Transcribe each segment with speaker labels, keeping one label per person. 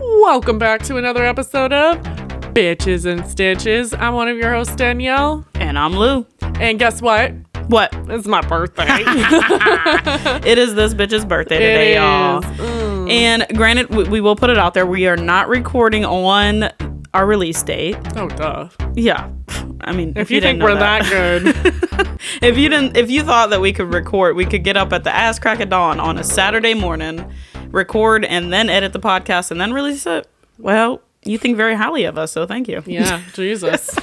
Speaker 1: Welcome back to another episode of Bitches in Stitches. I'm one of your hosts, Danielle.
Speaker 2: And I'm Loo.
Speaker 1: And guess what?
Speaker 2: What?
Speaker 1: It's my birthday.
Speaker 2: It is this bitch's birthday
Speaker 1: It
Speaker 2: today,
Speaker 1: is.
Speaker 2: y'all.
Speaker 1: Mm.
Speaker 2: And granted, we, we will put it out there. We are not recording on our release date.
Speaker 1: Oh, duh.
Speaker 2: Yeah. I mean,
Speaker 1: If you,
Speaker 2: didn't
Speaker 1: think we're that, good,
Speaker 2: if you didn't, if you thought that we could record, we could get up at the ass crack of dawn on a Saturday morning, record, and then edit the podcast and then release it. Well, you think very highly of us, so thank you.
Speaker 1: yeah, Jesus.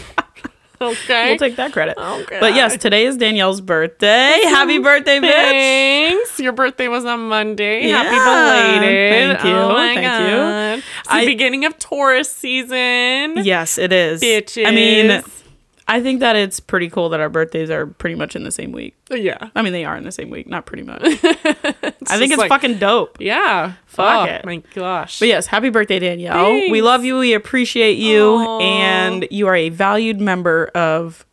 Speaker 1: Okay.
Speaker 2: We'll take that credit.
Speaker 1: Oh, okay.
Speaker 2: But yes, today is Danielle's birthday. Happy birthday, bitch.
Speaker 1: Thanks. Your birthday was on Monday. Happy belated.
Speaker 2: Thank you.
Speaker 1: Oh my
Speaker 2: Thank
Speaker 1: God.
Speaker 2: you.
Speaker 1: It's the
Speaker 2: I-
Speaker 1: beginning of Taurus season.
Speaker 2: Yes, it is.
Speaker 1: Bitches.
Speaker 2: I mean, I think that it's pretty cool that our birthdays are pretty much in the same week.
Speaker 1: yeah.
Speaker 2: I mean, they are in the same week, not pretty much. I think it's
Speaker 1: like-
Speaker 2: fucking dope.
Speaker 1: Yeah.
Speaker 2: Fuck
Speaker 1: oh,
Speaker 2: it.
Speaker 1: my gosh.
Speaker 2: But yes, happy birthday, Danielle. We love you. We appreciate you.
Speaker 1: Aw.
Speaker 2: And you are a valued member of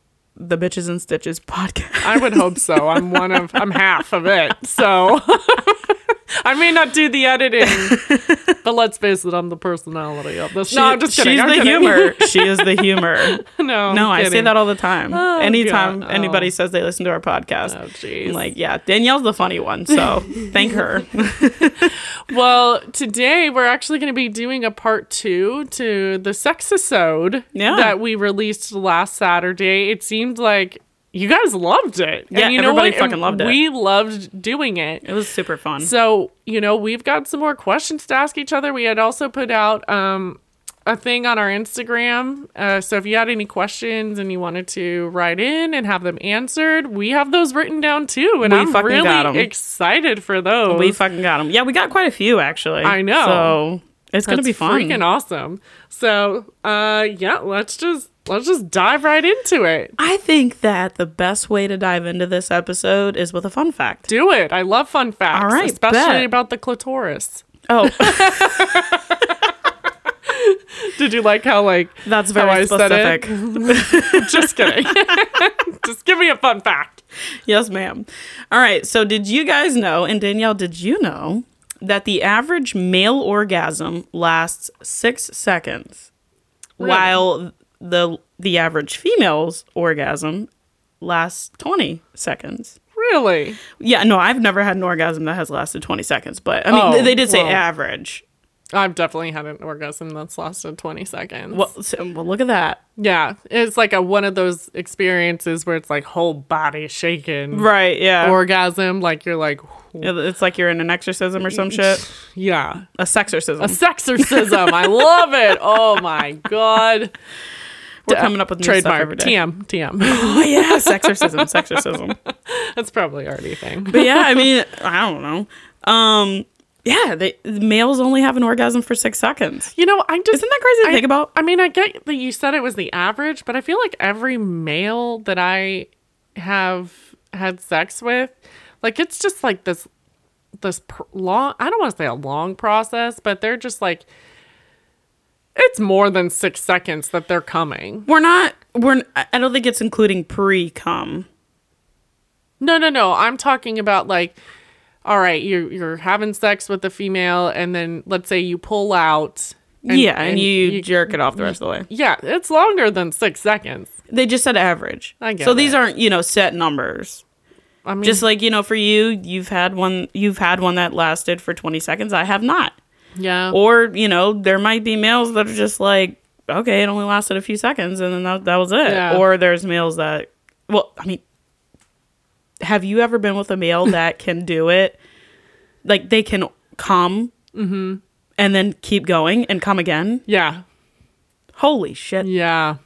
Speaker 2: the Bitches in Stitches podcast.
Speaker 1: I would hope so. I'm one of I'm half of it. So I may not do the editing, but let's face it, I'm the personality of this. no, I'm just kidding.
Speaker 2: She's
Speaker 1: I'm
Speaker 2: the
Speaker 1: kidding.
Speaker 2: humor. she is the humor.
Speaker 1: no,
Speaker 2: No, I say that all the time.
Speaker 1: Oh,
Speaker 2: Anytime
Speaker 1: God.
Speaker 2: anybody
Speaker 1: Oh.
Speaker 2: says they listen to our podcast,
Speaker 1: Oh.
Speaker 2: I'm like, yeah, Danielle's the funny one. So thank her.
Speaker 1: Well, today we're actually going to be doing a part two to the sexisode
Speaker 2: Yeah.
Speaker 1: that we released last Saturday. It seemed like you guys loved it.
Speaker 2: Yeah,
Speaker 1: and you know
Speaker 2: everybody
Speaker 1: what?
Speaker 2: fucking loved it.
Speaker 1: We loved doing it.
Speaker 2: It was super fun.
Speaker 1: So, you know, we've got some more questions to ask each other. We had also put out um, a thing on our Instagram. Uh, so if you had any questions and you wanted to write in and have them answered, we have those written down too. And
Speaker 2: We
Speaker 1: I'm
Speaker 2: fucking
Speaker 1: really excited for those.
Speaker 2: we fucking got them. Yeah, we got quite a few actually.
Speaker 1: I know.
Speaker 2: So it's gonna be fun.
Speaker 1: freaking awesome. So, uh, yeah, let's just let's just dive right into it.
Speaker 2: I think that the best way to dive into this episode is with a fun fact.
Speaker 1: Do it. I love fun facts,
Speaker 2: All right,
Speaker 1: especially
Speaker 2: bet.
Speaker 1: about the clitoris.
Speaker 2: Oh,
Speaker 1: Did you like how like
Speaker 2: that's
Speaker 1: how I
Speaker 2: very
Speaker 1: said it?
Speaker 2: specific.
Speaker 1: just kidding. just give me a fun fact.
Speaker 2: yes, ma'am. All right. So, did you guys know? And Danielle, did you know that the average male orgasm lasts six seconds,
Speaker 1: Really?
Speaker 2: while the the average female's orgasm lasts twenty seconds?
Speaker 1: Really?
Speaker 2: Yeah, no, I've never had an orgasm that has lasted 20 seconds, but I mean,
Speaker 1: Oh,
Speaker 2: they- did say
Speaker 1: well.
Speaker 2: average.
Speaker 1: I've definitely had an orgasm that's lasted 20 seconds.
Speaker 2: Well, so, well, look at that.
Speaker 1: yeah, it's like a one of those experiences where it's like whole body shaking.
Speaker 2: Right, yeah.
Speaker 1: Orgasm, like you're like,
Speaker 2: it's like you're in an exorcism or some mm, shit.
Speaker 1: yeah,
Speaker 2: A sexorcism.
Speaker 1: A sexorcism. I love it. Oh my god.
Speaker 2: We're coming up with new stuff
Speaker 1: trademark.
Speaker 2: every day.
Speaker 1: TM. TM.
Speaker 2: Oh, yeah, sexorcism, sexorcism.
Speaker 1: That's probably already a thing.
Speaker 2: But yeah, I mean, I don't know. Um, yeah, they, males only have an orgasm for six seconds.
Speaker 1: You know, I just
Speaker 2: Isn't that crazy to
Speaker 1: I-
Speaker 2: think about?
Speaker 1: I mean, I get that you said it was the average, but I feel like every male that I have had sex with, like it's just like this this pr- long I don't want to say a long process, but they're just like it's more than 6 seconds that they're coming.
Speaker 2: We're not, we're, I don't think it's including pre cum.
Speaker 1: No, no, no. I'm talking about like, all right, you're you're having sex with a female, and then let's say you pull out.
Speaker 2: Yeah, and, you, jerk it off the rest of the way.
Speaker 1: Yeah, it's longer than six seconds.
Speaker 2: They just said average.
Speaker 1: I get
Speaker 2: so these aren't, you know, set numbers.
Speaker 1: I mean,
Speaker 2: Just like, you know, for you, you've had one you've had one that lasted for 20 seconds. I have not.
Speaker 1: Yeah,
Speaker 2: Or, you know, there might be males that are just like, okay, it only lasted a few seconds and then that, that was it.
Speaker 1: Yeah.
Speaker 2: Or there's males that well, I mean, have you ever been with a male that can do it? Like they can come
Speaker 1: Mm-hmm.
Speaker 2: and then keep going and come again?
Speaker 1: yeah,
Speaker 2: Holy shit.
Speaker 1: yeah.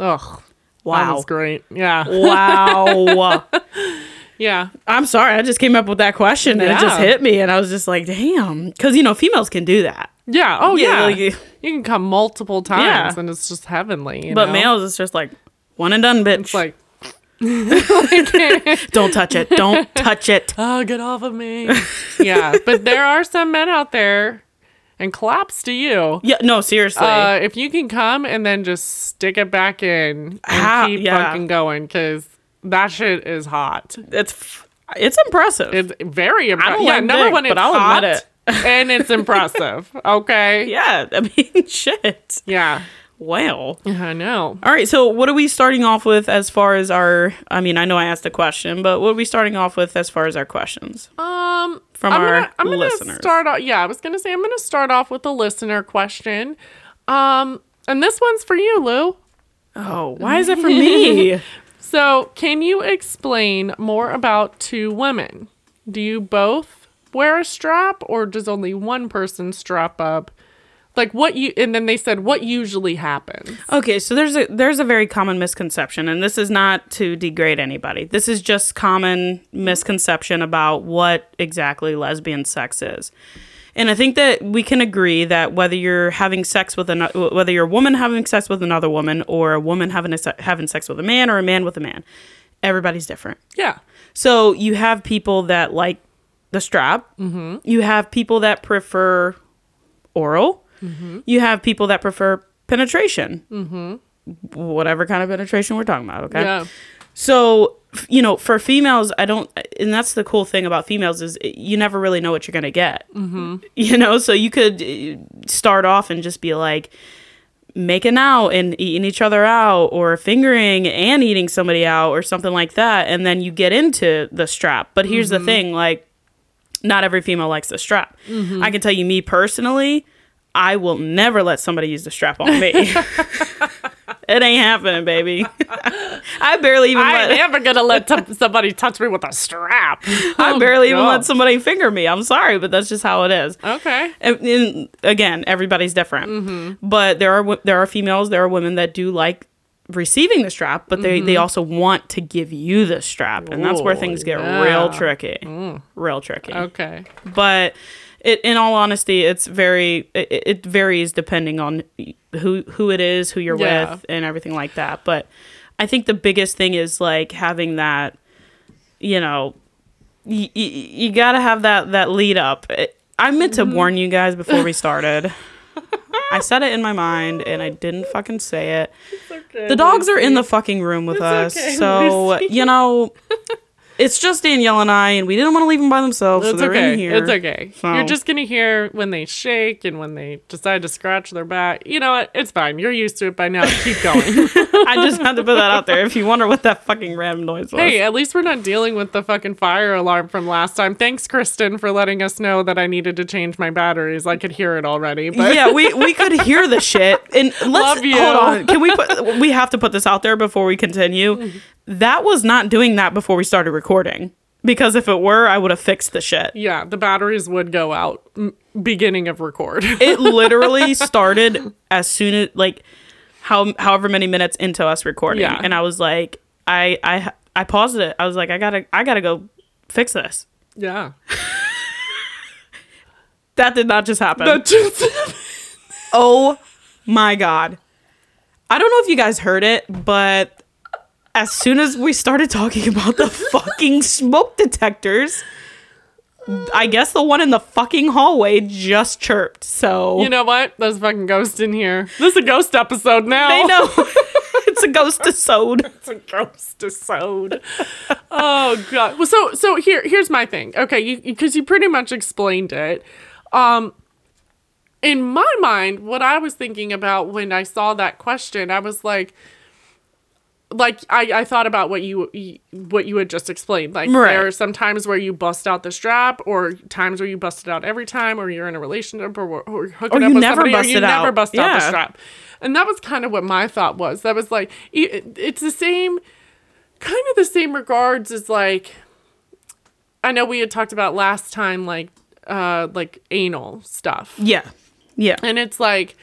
Speaker 1: Ugh, that
Speaker 2: Wow.
Speaker 1: was great. Yeah,
Speaker 2: Wow.
Speaker 1: yeah,
Speaker 2: I'm sorry, I just came up with that question and it just hit me and I was just like, damn. Because, you know, females can do that.
Speaker 1: yeah. Oh yeah,
Speaker 2: like,
Speaker 1: you can come multiple times,
Speaker 2: Yeah.
Speaker 1: and it's just heavenly. You
Speaker 2: but
Speaker 1: know?
Speaker 2: males, it's just like, one and done, bitch.
Speaker 1: it's like,
Speaker 2: Don't touch it. Don't touch it.
Speaker 1: oh, get off of me. yeah, but there are some men out there, and claps to you.
Speaker 2: Yeah, no, seriously.
Speaker 1: Uh, if you can come and then just stick it back in and
Speaker 2: How-
Speaker 1: keep
Speaker 2: yeah.
Speaker 1: fucking going, because that shit is hot.
Speaker 2: it's it's impressive.
Speaker 1: It's very
Speaker 2: I
Speaker 1: impressive.
Speaker 2: don't
Speaker 1: Yeah, number
Speaker 2: dick,
Speaker 1: one, it's
Speaker 2: but I'll
Speaker 1: hot.
Speaker 2: admit it.
Speaker 1: and it's impressive. Okay.
Speaker 2: Yeah, I mean, shit.
Speaker 1: Yeah.
Speaker 2: Wow.
Speaker 1: I know.
Speaker 2: All right, so what are we starting off with as far as our? I mean, I know I asked a question, but what are we starting off with as far as our questions
Speaker 1: Um,
Speaker 2: from
Speaker 1: I'm
Speaker 2: our
Speaker 1: gonna, I'm gonna
Speaker 2: listeners?
Speaker 1: start off. Yeah, I was gonna say I'm gonna start off with a listener question. Um, and this one's for you, Loo.
Speaker 2: oh, why is it for me?
Speaker 1: So, can you explain more about two women? Do you both wear a strap, or does only one person strap up? Like what you? And then they said what usually happens.
Speaker 2: Okay, so there's a there's a very common misconception, and this is not to degrade anybody. This is just common misconception about what exactly lesbian sex is. And I think that we can agree that whether you're having sex with another, whether you're a woman having sex with another woman, or a woman having a, se- having sex with a man, or a man with a man, everybody's different.
Speaker 1: Yeah.
Speaker 2: So you have people that like the strap. Mm-hmm. You have people that prefer oral.
Speaker 1: Mm-hmm.
Speaker 2: You have people that prefer penetration. Mm-hmm. Whatever kind of penetration we're talking about. Okay.
Speaker 1: Yeah.
Speaker 2: So you know, for females, I don't, and that's the cool thing about females is you never really know what you're gonna get. Mm-hmm. You know, so you could uh, start off and just be like making out and eating each other out or fingering and eating somebody out or something like that and then you get into the strap. But here's the thing like not every female likes the strap. I can tell you me personally i will never let somebody use the strap on me it ain't happening baby i barely even
Speaker 1: I'm never gonna let t- somebody touch me with a strap.
Speaker 2: i
Speaker 1: Oh,
Speaker 2: barely even let somebody finger me i'm sorry but that's just how it is
Speaker 1: Okay.
Speaker 2: and, and again, everybody's different.
Speaker 1: Mm-hmm.
Speaker 2: But there are there are females, there are women that do like receiving the strap, but they they also want to give you the strap, and that's where
Speaker 1: Mm-hmm.
Speaker 2: Things get
Speaker 1: yeah. Mm.
Speaker 2: real tricky, real tricky.
Speaker 1: Okay.
Speaker 2: But it, in all honesty, it's very it, it varies depending on who who it is, who you're
Speaker 1: Yeah.
Speaker 2: with, and everything like that. But I think the biggest thing is like having that, you know, you, you, you got to have that that lead up. It- I meant to
Speaker 1: Mm-hmm.
Speaker 2: warn you guys before we started. I said it in my mind and I didn't fucking say it.
Speaker 1: okay.
Speaker 2: The dogs are in the fucking room with us.
Speaker 1: okay,
Speaker 2: so, you know, it's just Danielle and I, and we didn't want to leave them by themselves.
Speaker 1: It's
Speaker 2: they're
Speaker 1: okay.
Speaker 2: in here.
Speaker 1: It's okay.
Speaker 2: So-
Speaker 1: You're just gonna hear when they shake and when they decide to scratch their back. You know what? It's fine. You're used to it by now. Keep going.
Speaker 2: I just had to put that out there if you wonder what that fucking random noise was.
Speaker 1: hey, at least we're not dealing with the fucking fire alarm from last time. Thanks, Kristen, for letting us know that I needed to change my batteries. I could hear it already. But
Speaker 2: yeah, we, we could hear the shit. And let's
Speaker 1: Love you.
Speaker 2: hold on. Can we put we have to put this out there before we continue?
Speaker 1: Mm-hmm.
Speaker 2: That was not doing that before we started recording. Because if it were, I would have fixed the shit.
Speaker 1: yeah, the batteries would go out m- beginning of record.
Speaker 2: It literally started as soon as like how however many minutes into us recording.
Speaker 1: Yeah.
Speaker 2: And I was like, I I I paused it. I was like, I gotta I gotta go fix this.
Speaker 1: yeah.
Speaker 2: That did not just happen.
Speaker 1: That just
Speaker 2: Oh my god. I don't know if you guys heard it, but as soon as we started talking about the fucking smoke detectors, I guess the one in the fucking hallway just chirped. So
Speaker 1: You know what? There's a fucking ghost in here. This is a ghost episode now.
Speaker 2: they know it's a ghost episode.
Speaker 1: it's a ghost episode. oh god. Well, so so here here's my thing. Okay, you because you pretty much explained it. Um, in my mind, what I was thinking about when I saw that question, I was like. Like I, I thought about what you what you had just explained. Like
Speaker 2: Right.
Speaker 1: there are some times where you bust out the strap, or times where you bust it out every time, or you're in a relationship, or, or hooking
Speaker 2: Or
Speaker 1: up
Speaker 2: you
Speaker 1: with
Speaker 2: never
Speaker 1: somebody,
Speaker 2: bust
Speaker 1: or you
Speaker 2: it out.
Speaker 1: never bust out the strap. And that was kind of what my thought was. That was like it- it's the same kind of the same regards as like I know we had talked about last time like uh like anal stuff.
Speaker 2: Yeah. Yeah.
Speaker 1: And it's like,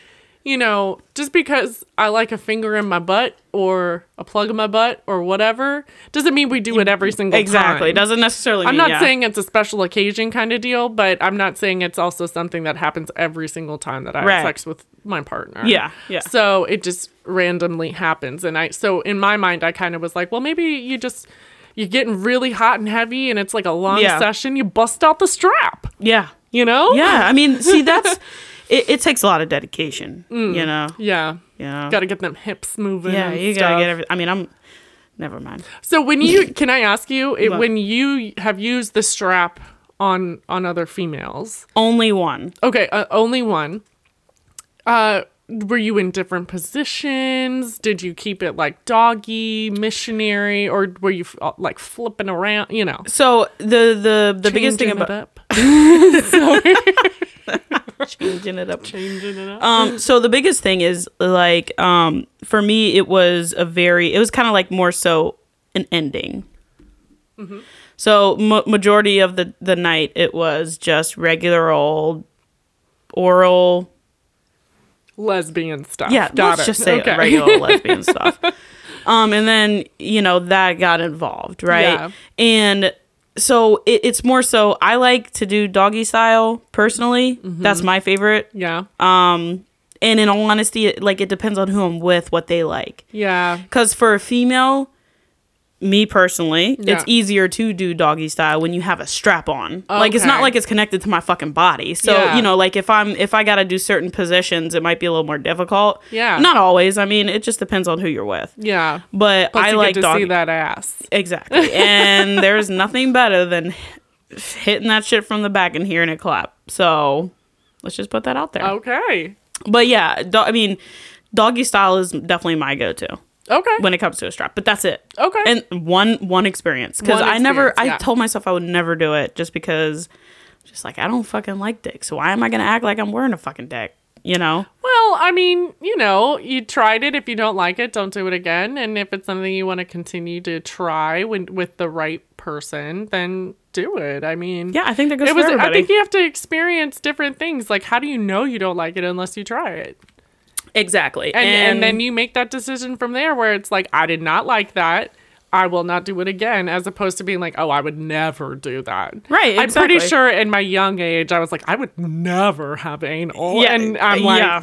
Speaker 1: you know, just because I like a finger in my butt or a plug in my butt or whatever, doesn't mean we do it every single
Speaker 2: Exactly.
Speaker 1: time. Exactly.
Speaker 2: Doesn't necessarily
Speaker 1: I'm
Speaker 2: mean
Speaker 1: not
Speaker 2: yeah.
Speaker 1: saying it's a special occasion kind of deal, but I'm not saying it's also something that happens every single time that I
Speaker 2: Right.
Speaker 1: have sex with my partner.
Speaker 2: Yeah, yeah.
Speaker 1: So it just randomly happens. And I, so in my mind, I kind of was like, well, maybe you just, you're getting really hot and heavy and it's like a long
Speaker 2: Yeah.
Speaker 1: session. You bust out the strap,
Speaker 2: Yeah.
Speaker 1: you know?
Speaker 2: Yeah. I mean, see that's it, it takes a lot of dedication,
Speaker 1: Mm.
Speaker 2: you know.
Speaker 1: Yeah.
Speaker 2: Yeah.
Speaker 1: Got to get them hips moving.
Speaker 2: yeah, you
Speaker 1: stuff.
Speaker 2: gotta get every I mean I'm never mind.
Speaker 1: So when you, can I ask you, it, when you have used the strap on on other females.
Speaker 2: Only one.
Speaker 1: Okay, uh, only one. Uh, were you in different positions? Did you keep it like doggy, missionary, or were you uh, like flipping around? You know,
Speaker 2: So the the the biggest thing about
Speaker 1: it
Speaker 2: changing it up.
Speaker 1: changing it up.
Speaker 2: Um, so the biggest thing is like um for me it was a very it was kind of like more so an ending. So ma- majority of the the night it was just regular old oral
Speaker 1: Lesbian stuff.
Speaker 2: yeah
Speaker 1: Got
Speaker 2: let's
Speaker 1: it.
Speaker 2: just say
Speaker 1: Okay.
Speaker 2: regular lesbian stuff um and then you know that got involved right
Speaker 1: Yeah.
Speaker 2: and so it, it's more so i like to do doggy style personally
Speaker 1: Mm-hmm.
Speaker 2: that's my favorite
Speaker 1: Yeah.
Speaker 2: um and in all honesty it, like it depends on who i'm with what they like
Speaker 1: Yeah.
Speaker 2: because for a female me personally
Speaker 1: Yeah.
Speaker 2: it's easier to do doggy style when you have a strap on like it's not like it's connected to my fucking body so
Speaker 1: Yeah.
Speaker 2: you know like if i'm if i gotta do certain positions it might be a little more difficult
Speaker 1: Yeah.
Speaker 2: not always i mean it just depends on who you're with
Speaker 1: Yeah.
Speaker 2: but
Speaker 1: Plus
Speaker 2: i like
Speaker 1: to see that ass.
Speaker 2: exactly and there's nothing better than hitting that shit from the back and hearing it clap so let's just put that out there
Speaker 1: Okay.
Speaker 2: but yeah do- i mean doggy style is definitely my go-to
Speaker 1: Okay.
Speaker 2: when it comes to a strap but that's it
Speaker 1: Okay.
Speaker 2: and one one experience because i never
Speaker 1: experience,
Speaker 2: i
Speaker 1: yeah.
Speaker 2: told myself i would never do it just because just like i don't fucking like dick so why am i gonna act like i'm wearing a fucking dick you know
Speaker 1: Well, I mean, you know, you tried it. If you don't like it, don't do it again. And if it's something you want to continue to try when, with the right person, then do it. I mean,
Speaker 2: yeah i think that goes
Speaker 1: it
Speaker 2: for
Speaker 1: was.
Speaker 2: everybody
Speaker 1: I think you have to experience different things. Like, how do you know you don't like it unless you try it?
Speaker 2: Exactly
Speaker 1: And and, then you make that decision from there, where it's like, I did not like that. I will not do it again, as opposed to being like, oh, I would never do that.
Speaker 2: Right,
Speaker 1: I'm pretty sure in my young age, I was like, I would never have anal.
Speaker 2: yeah
Speaker 1: and I'm like,
Speaker 2: yeah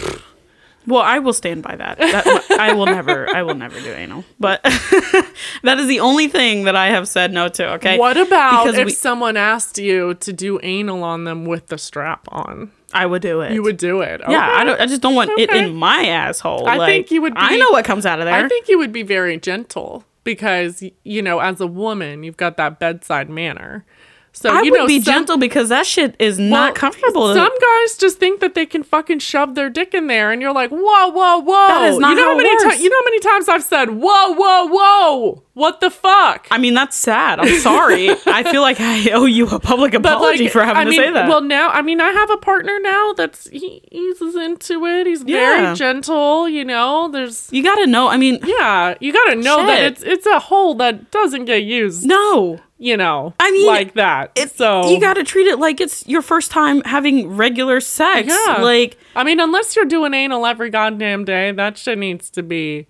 Speaker 2: well i will stand by that, that i will never i will never do anal but that is the only thing that i have said no to okay
Speaker 1: What about
Speaker 2: Because
Speaker 1: if
Speaker 2: we-
Speaker 1: someone asked you to do anal on them with the strap on?
Speaker 2: I would do it
Speaker 1: You would do it.
Speaker 2: yeah i don't i just don't want it in my asshole
Speaker 1: I
Speaker 2: Like,
Speaker 1: think you would
Speaker 2: i
Speaker 1: be-
Speaker 2: know what comes out of there
Speaker 1: I think you would be very gentle because you know, as a woman, you've got that bedside manner. So
Speaker 2: I
Speaker 1: you
Speaker 2: would
Speaker 1: know,
Speaker 2: be
Speaker 1: some-
Speaker 2: gentle because that shit is
Speaker 1: well,
Speaker 2: not comfortable.
Speaker 1: Some guys just think that they can fucking shove their dick in there, and you're like, whoa, whoa, whoa.
Speaker 2: That is not
Speaker 1: you know
Speaker 2: how it
Speaker 1: many
Speaker 2: works.
Speaker 1: ti- you know how many times I've said, whoa, whoa, whoa, what the fuck?
Speaker 2: I mean, that's sad. I'm sorry. I feel like I owe you a public apology for having
Speaker 1: I
Speaker 2: to
Speaker 1: mean,
Speaker 2: say that.
Speaker 1: Well, now I mean, I have a partner now that's he eases into it. He's
Speaker 2: Yeah.
Speaker 1: very gentle. You know, there's
Speaker 2: you gotta know. I mean,
Speaker 1: yeah, you got to know that it's it's a hole that doesn't get used.
Speaker 2: no.
Speaker 1: You know,
Speaker 2: I mean,
Speaker 1: like that.
Speaker 2: It,
Speaker 1: so
Speaker 2: you gotta treat it like it's your first time having regular sex.
Speaker 1: Yeah.
Speaker 2: Like
Speaker 1: I mean, unless you're doing anal every goddamn day, that shit needs to be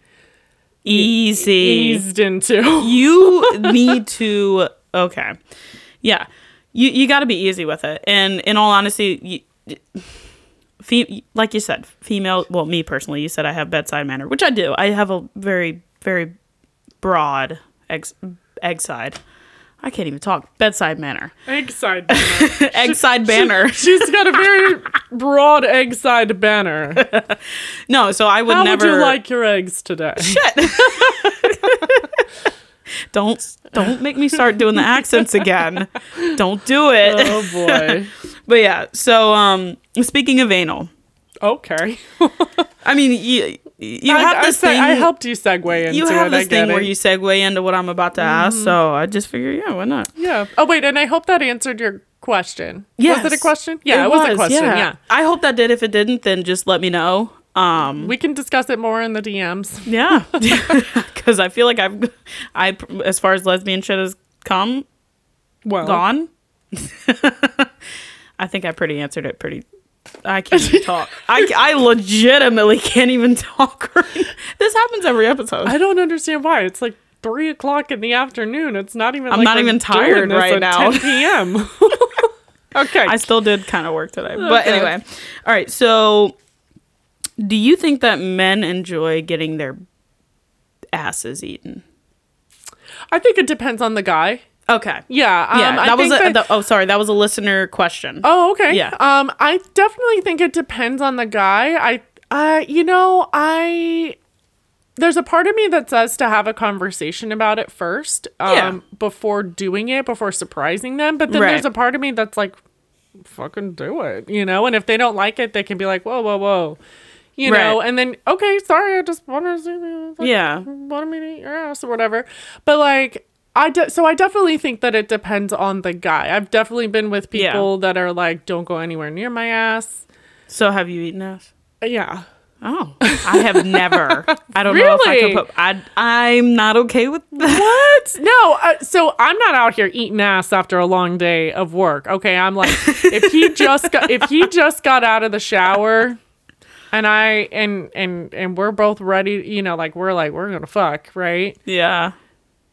Speaker 2: easy.
Speaker 1: eased into.
Speaker 2: You need to. Okay. Yeah. You you got to be easy with it. And in all honesty, you, fe- like you said, female. Well, me personally, you said I have bedside manner, which I do. I have a very very broad egg egg side. I can't even talk. Bedside manner.
Speaker 1: egg side banner.
Speaker 2: Egg side banner.
Speaker 1: She's got a very broad egg side banner.
Speaker 2: No, so I would
Speaker 1: How
Speaker 2: never
Speaker 1: would you like your eggs today? Shit.
Speaker 2: don't don't make me start doing the accents again. Don't do it.
Speaker 1: oh boy.
Speaker 2: But yeah, so um speaking of anal,
Speaker 1: Okay.
Speaker 2: I mean you you
Speaker 1: I,
Speaker 2: have
Speaker 1: I
Speaker 2: this thing
Speaker 1: I helped you segue into
Speaker 2: you have
Speaker 1: it.
Speaker 2: This thing where
Speaker 1: it. Mm-hmm.
Speaker 2: you segue into what I'm about to ask, so I just figure yeah, why not?
Speaker 1: Yeah. Oh wait, and I hope that answered your question.
Speaker 2: Yes.
Speaker 1: Was it a question? Yeah, it, was, a question. Yeah.
Speaker 2: I hope that did. If it didn't, then just let me know. Um,
Speaker 1: We can discuss it more in the DMs.
Speaker 2: yeah, because I feel like I've, I as far as lesbian shit has come
Speaker 1: Well,
Speaker 2: gone. I think I pretty answered it pretty. I can't even talk. I, I legitimately can't even talk. This happens every episode.
Speaker 1: I don't understand why. It's like three o'clock in the afternoon. It's not even.
Speaker 2: I'm
Speaker 1: like
Speaker 2: not
Speaker 1: we're
Speaker 2: even tired
Speaker 1: this
Speaker 2: right now.
Speaker 1: 10 p.m. okay.
Speaker 2: I still did kind of work today. But
Speaker 1: Okay.
Speaker 2: anyway. All right. So, do you think that men enjoy getting their asses eaten?
Speaker 1: I think it depends on the guy.
Speaker 2: Okay.
Speaker 1: Yeah. Um,
Speaker 2: Yeah. That was a,
Speaker 1: that-
Speaker 2: the- oh, sorry. That was a listener question.
Speaker 1: Oh, okay.
Speaker 2: Yeah.
Speaker 1: Um, I definitely think it depends on the guy. I, uh, you know, I there's a part of me that says to have a conversation about it first um,
Speaker 2: Yeah.
Speaker 1: before doing it, before surprising them. But then
Speaker 2: Right.
Speaker 1: there's a part of me that's like, fucking do it, you know? And if they don't like it, they can be like, whoa, whoa, whoa. You know, and then okay, sorry, I just want to see you.
Speaker 2: Yeah.
Speaker 1: wanted me to eat your ass or whatever. But like, I de- so I definitely think that it depends on the guy. I've definitely been with
Speaker 2: Yeah.
Speaker 1: people that are like, don't go anywhere near my ass.
Speaker 2: So have you eaten ass?
Speaker 1: Yeah.
Speaker 2: Oh, I have never. I don't know if I
Speaker 1: Really?
Speaker 2: could put. I I'm not okay with that.
Speaker 1: What? No. Uh, so I'm not out here eating ass after a long day of work. Okay. I'm like, if he just got, if he just got out of the shower, and I and and and we're both ready, you know, like we're like we're gonna fuck, right?
Speaker 2: Yeah.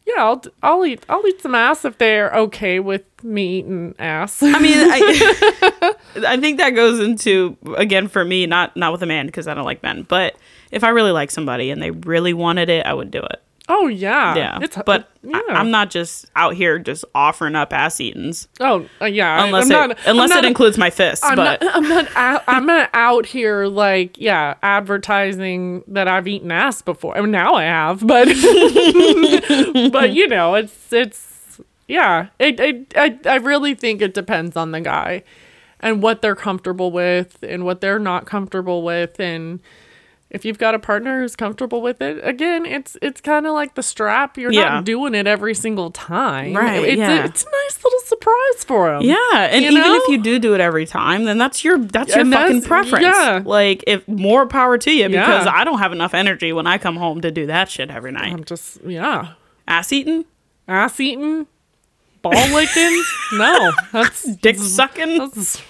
Speaker 1: Yeah, I'll I'll eat I'll eat some ass if they're okay with me eating ass.
Speaker 2: I mean, I, I think that goes into again for me, not not with a man because I don't like men, but if I really like somebody and they really wanted it, I would do it.
Speaker 1: Oh yeah,
Speaker 2: Yeah,
Speaker 1: It's
Speaker 2: but
Speaker 1: yeah.
Speaker 2: I, am not just out here just offering up ass eatings
Speaker 1: Oh uh, yeah,
Speaker 2: unless
Speaker 1: I'm
Speaker 2: it
Speaker 1: not,
Speaker 2: unless
Speaker 1: I'm
Speaker 2: it
Speaker 1: not,
Speaker 2: includes my fists.
Speaker 1: I'm
Speaker 2: but
Speaker 1: not. I'm not. Out, I'm not out here like yeah, advertising that I've eaten ass before. I mean, now I have, but but you know, it's it's yeah. It, it I I really think it depends on the guy and what they're comfortable with and what they're not comfortable with and. If you've got a partner who's comfortable with it, again, it's it's kind of like the strap. You're
Speaker 2: Yeah.
Speaker 1: not doing it every single time.
Speaker 2: Right,
Speaker 1: It's
Speaker 2: yeah.
Speaker 1: a, it's a nice little surprise for them.
Speaker 2: Yeah, and even
Speaker 1: know?
Speaker 2: if you do do it every time, then that's your that's your
Speaker 1: And
Speaker 2: fucking
Speaker 1: that's-
Speaker 2: preference.
Speaker 1: yeah.
Speaker 2: Like if more power to you because
Speaker 1: Yeah.
Speaker 2: I don't have enough energy when I come home to do that shit every night.
Speaker 1: I'm just yeah.
Speaker 2: Ass eating,
Speaker 1: ass eating, ball licking. no, that's
Speaker 2: dick sucking.
Speaker 1: that's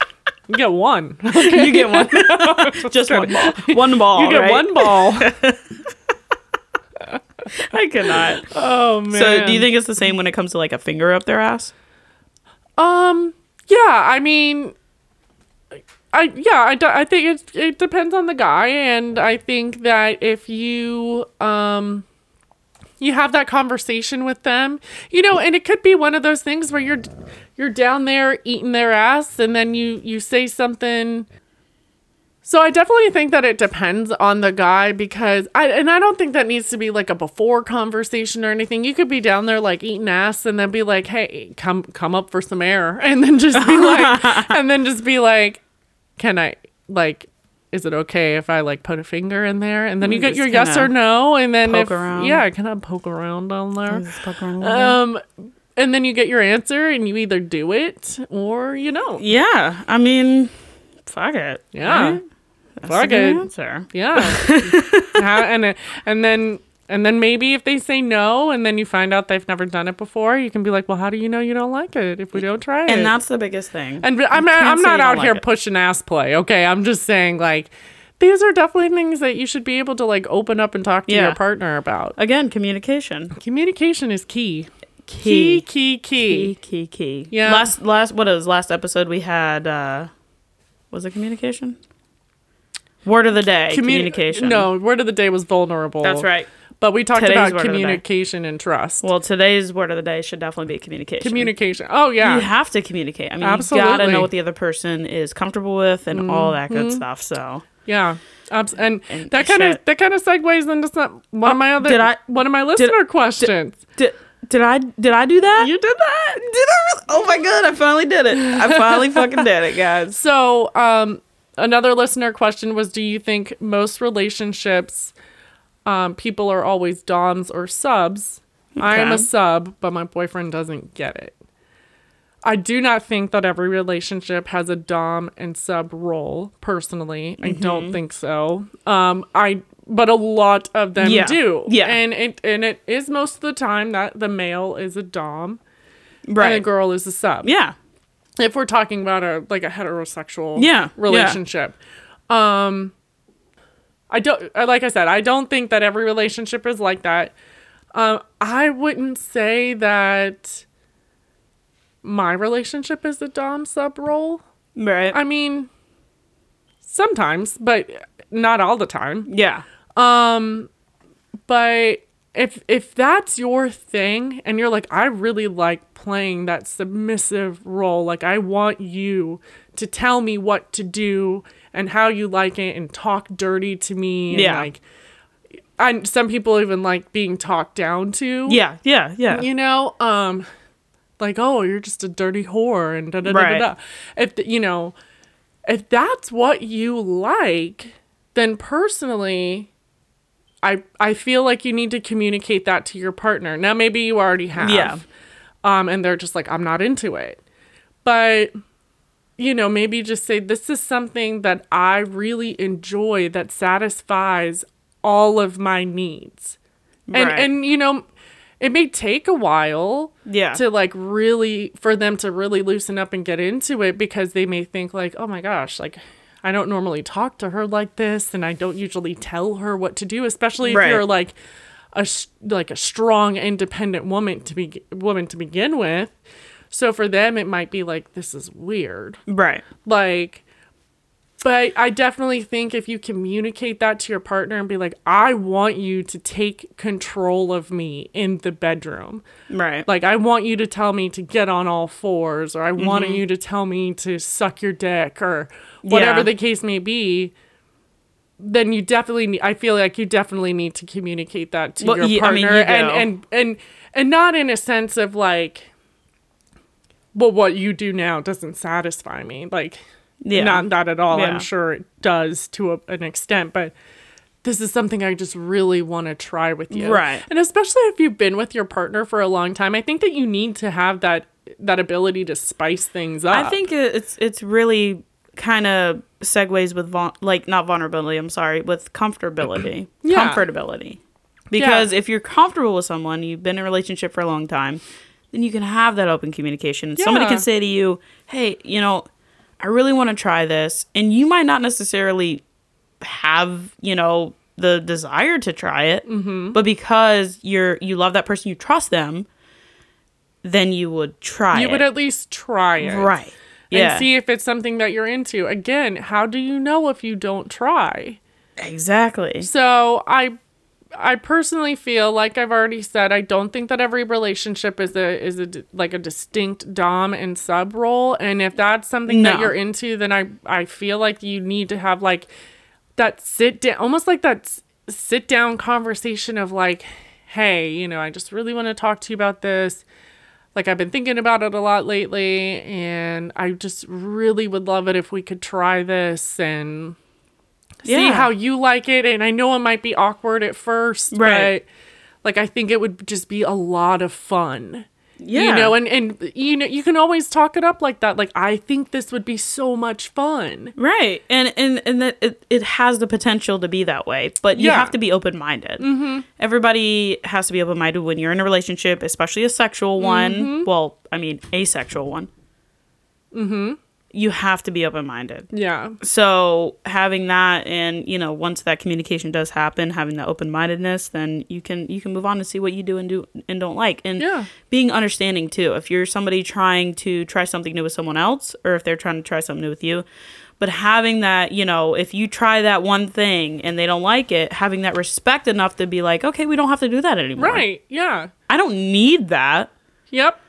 Speaker 1: you get one.
Speaker 2: you get one, just one ball. One ball.
Speaker 1: You get
Speaker 2: right?
Speaker 1: one ball.
Speaker 2: I cannot.
Speaker 1: Oh man.
Speaker 2: So, do you think it's the same when it comes to like a finger up their ass?
Speaker 1: Um. Yeah. I mean. I yeah. I, I think it it depends on the guy, and I think that if you um. You have that conversation with them, you know, and it could be one of those things where you're you're down there eating their ass, and then you you say something So I definitely think that it depends on the guy because I and I don't think that needs to be like a before conversation or anything. You could be down there like eating ass and then be like, "Hey, come come up for some air." And then just be like and then just be like, "Can I like is it okay if I like put a finger in there?" And then you get your yes or no and then
Speaker 2: poke
Speaker 1: if
Speaker 2: around.
Speaker 1: yeah, can I poke around down there?
Speaker 2: Uh,
Speaker 1: Um and then you get your answer and you either do it or you don't.
Speaker 2: yeah, I mean, fuck it.
Speaker 1: Yeah.
Speaker 2: Right? That's
Speaker 1: Fuck it.
Speaker 2: answer.
Speaker 1: Yeah. Ha- and and then and then maybe if they say no and then you find out they've never done it before, you can be like, "Well, how do you know you don't like it if we don't try it?"
Speaker 2: And that's the biggest thing.
Speaker 1: and I'm I'm not out
Speaker 2: like
Speaker 1: here
Speaker 2: it.
Speaker 1: pushing ass play, okay? I'm just saying like these are definitely things that you should be able to like open up and talk to
Speaker 2: Yeah.
Speaker 1: your partner about.
Speaker 2: Again, communication.
Speaker 1: Communication is key. Key, key, key.
Speaker 2: Key, key, key.
Speaker 1: Yeah.
Speaker 2: Last, last, what is last episode we had? uh Was it communication? Word of the day.
Speaker 1: Communi-
Speaker 2: communication.
Speaker 1: No, word of the day was vulnerable.
Speaker 2: that's right.
Speaker 1: But we talked
Speaker 2: Today's
Speaker 1: about
Speaker 2: word of the day.
Speaker 1: communication and trust.
Speaker 2: Well, today's word of the day should definitely be communication.
Speaker 1: communication. Oh yeah.
Speaker 2: You have to communicate. I mean, you gotta
Speaker 1: Absolutely. Mm-hmm.
Speaker 2: know what the other person is comfortable with and all that good stuff. So,
Speaker 1: Yeah. Abs- and,
Speaker 2: And
Speaker 1: that kind of that kind of segues into some one of my other
Speaker 2: did I-
Speaker 1: one of my listener questions.
Speaker 2: did did I did I do that?
Speaker 1: you did that.
Speaker 2: did I? really- Oh my god! I finally did it. I finally fucking did it, guys.
Speaker 1: So, um, another listener question was: Do you think most relationships, um, people are always doms or subs? I am a sub, but my boyfriend doesn't get it. I do not think that every relationship has a dom and sub role. Personally, I
Speaker 2: Mm-hmm.
Speaker 1: don't think so. Um, I but a lot of them
Speaker 2: Yeah.
Speaker 1: do.
Speaker 2: Yeah.
Speaker 1: and it and it is most of the time that the male is a dom right? and the girl is a sub
Speaker 2: Yeah.
Speaker 1: if we're talking about a like a heterosexual
Speaker 2: Yeah, yeah.
Speaker 1: relationship um i don't uh, like i said i don't think that every relationship is like that um i wouldn't say that my relationship is a dom sub role
Speaker 2: Right.
Speaker 1: i mean sometimes but not all the time
Speaker 2: yeah.
Speaker 1: Um, but if if that's your thing and you're like, I really like playing that submissive role, like I want you to tell me what to do and how you like it and talk dirty to me and
Speaker 2: Yeah.
Speaker 1: like and some people even like being talked down to.
Speaker 2: Yeah, yeah, yeah.
Speaker 1: You know, um, like, oh, you're just a dirty whore and da da da da.
Speaker 2: Right.
Speaker 1: da. If you know, if that's what you like, then personally, I I feel like you need to communicate that to your partner. Now, maybe you already have.
Speaker 2: Yeah.
Speaker 1: Um, and they're just like, I'm not into it, but you know, maybe just say this is something that I really enjoy that satisfies all of my needs. And
Speaker 2: Right.
Speaker 1: and you know, it may take a while
Speaker 2: Yeah.
Speaker 1: to like really for them to really loosen up and get into it because they may think like, "Oh my gosh, like I don't normally talk to her like this and I don't usually tell her what to do, especially if
Speaker 2: Right.
Speaker 1: you're like a like a strong independent woman to be woman to begin with." So for them it might be like this is weird.
Speaker 2: right.
Speaker 1: Like, but I definitely think if you communicate that to your partner and be like, I want you to take control of me in the bedroom.
Speaker 2: Right.
Speaker 1: Like, I want you to tell me to get on all fours, or I want
Speaker 2: Mm-hmm.
Speaker 1: you to tell me to suck your dick, or whatever
Speaker 2: Yeah.
Speaker 1: the case may be. Then you definitely, need, I feel like you definitely need to communicate that to
Speaker 2: Well,
Speaker 1: your
Speaker 2: yeah, I mean,
Speaker 1: partner,
Speaker 2: you
Speaker 1: and and and and not in a sense of like, well, what you do now doesn't satisfy me. Like,
Speaker 2: Yeah.
Speaker 1: not not at all.
Speaker 2: Yeah.
Speaker 1: I'm sure it does to a, an extent, but this is something I just really want to try with you.
Speaker 2: Right.
Speaker 1: And especially if you've been with your partner for a long time, I think that you need to have that that ability to spice things up.
Speaker 2: I think it's it's really kind of segues with vul- like not vulnerability. I'm sorry, with comfortability,
Speaker 1: Yeah.
Speaker 2: comfortability. Because if you're comfortable with someone, you've been in a relationship for a long time, then you can have that open communication. And Somebody can say to you, "Hey, you know, I really want to try this," and you might not necessarily have you know the desire to try it,
Speaker 1: Mm-hmm.
Speaker 2: but because you're you love that person, you trust them, then you would try
Speaker 1: you
Speaker 2: it.
Speaker 1: would at least try it.
Speaker 2: right.
Speaker 1: And see if it's something that you're into. Again, how do you know if you don't try?
Speaker 2: Exactly.
Speaker 1: So I I personally feel like I've already said I don't think that every relationship is a is a like a distinct dom and sub role and if that's something that you're into then I I feel like you need to have like that sit down almost like that sit down conversation of like hey, you know, I just really want to talk to you about this. Like I've been thinking about it a lot lately and I just really would love it if we could try this and see how you like it. And i know it might be awkward at first
Speaker 2: Right.
Speaker 1: but like i think it would just be a lot of fun
Speaker 2: Yeah.
Speaker 1: you know and and you know you can always talk it up like that like i think this would be so much fun
Speaker 2: Right. And and and that it, it has the potential to be that way, but you
Speaker 1: Yeah.
Speaker 2: have to be open-minded. Mm-hmm. Everybody has to be open-minded when you're in a relationship, especially a sexual one.
Speaker 1: Mm-hmm.
Speaker 2: Well, I mean, asexual one. Mhm. You have to be open-minded.
Speaker 1: yeah
Speaker 2: So, having that and, you know, once that communication does happen, having that open-mindedness, then you can you can move on to see what you do and do and don't like. And
Speaker 1: Yeah.
Speaker 2: being understanding too. If you're somebody trying to try something new with someone else or if they're trying to try something new with you, but having that, you know, if you try that one thing and they don't like it, having that respect enough to be like, "Okay, we don't have to do that anymore."
Speaker 1: right yeah
Speaker 2: I don't need that
Speaker 1: yep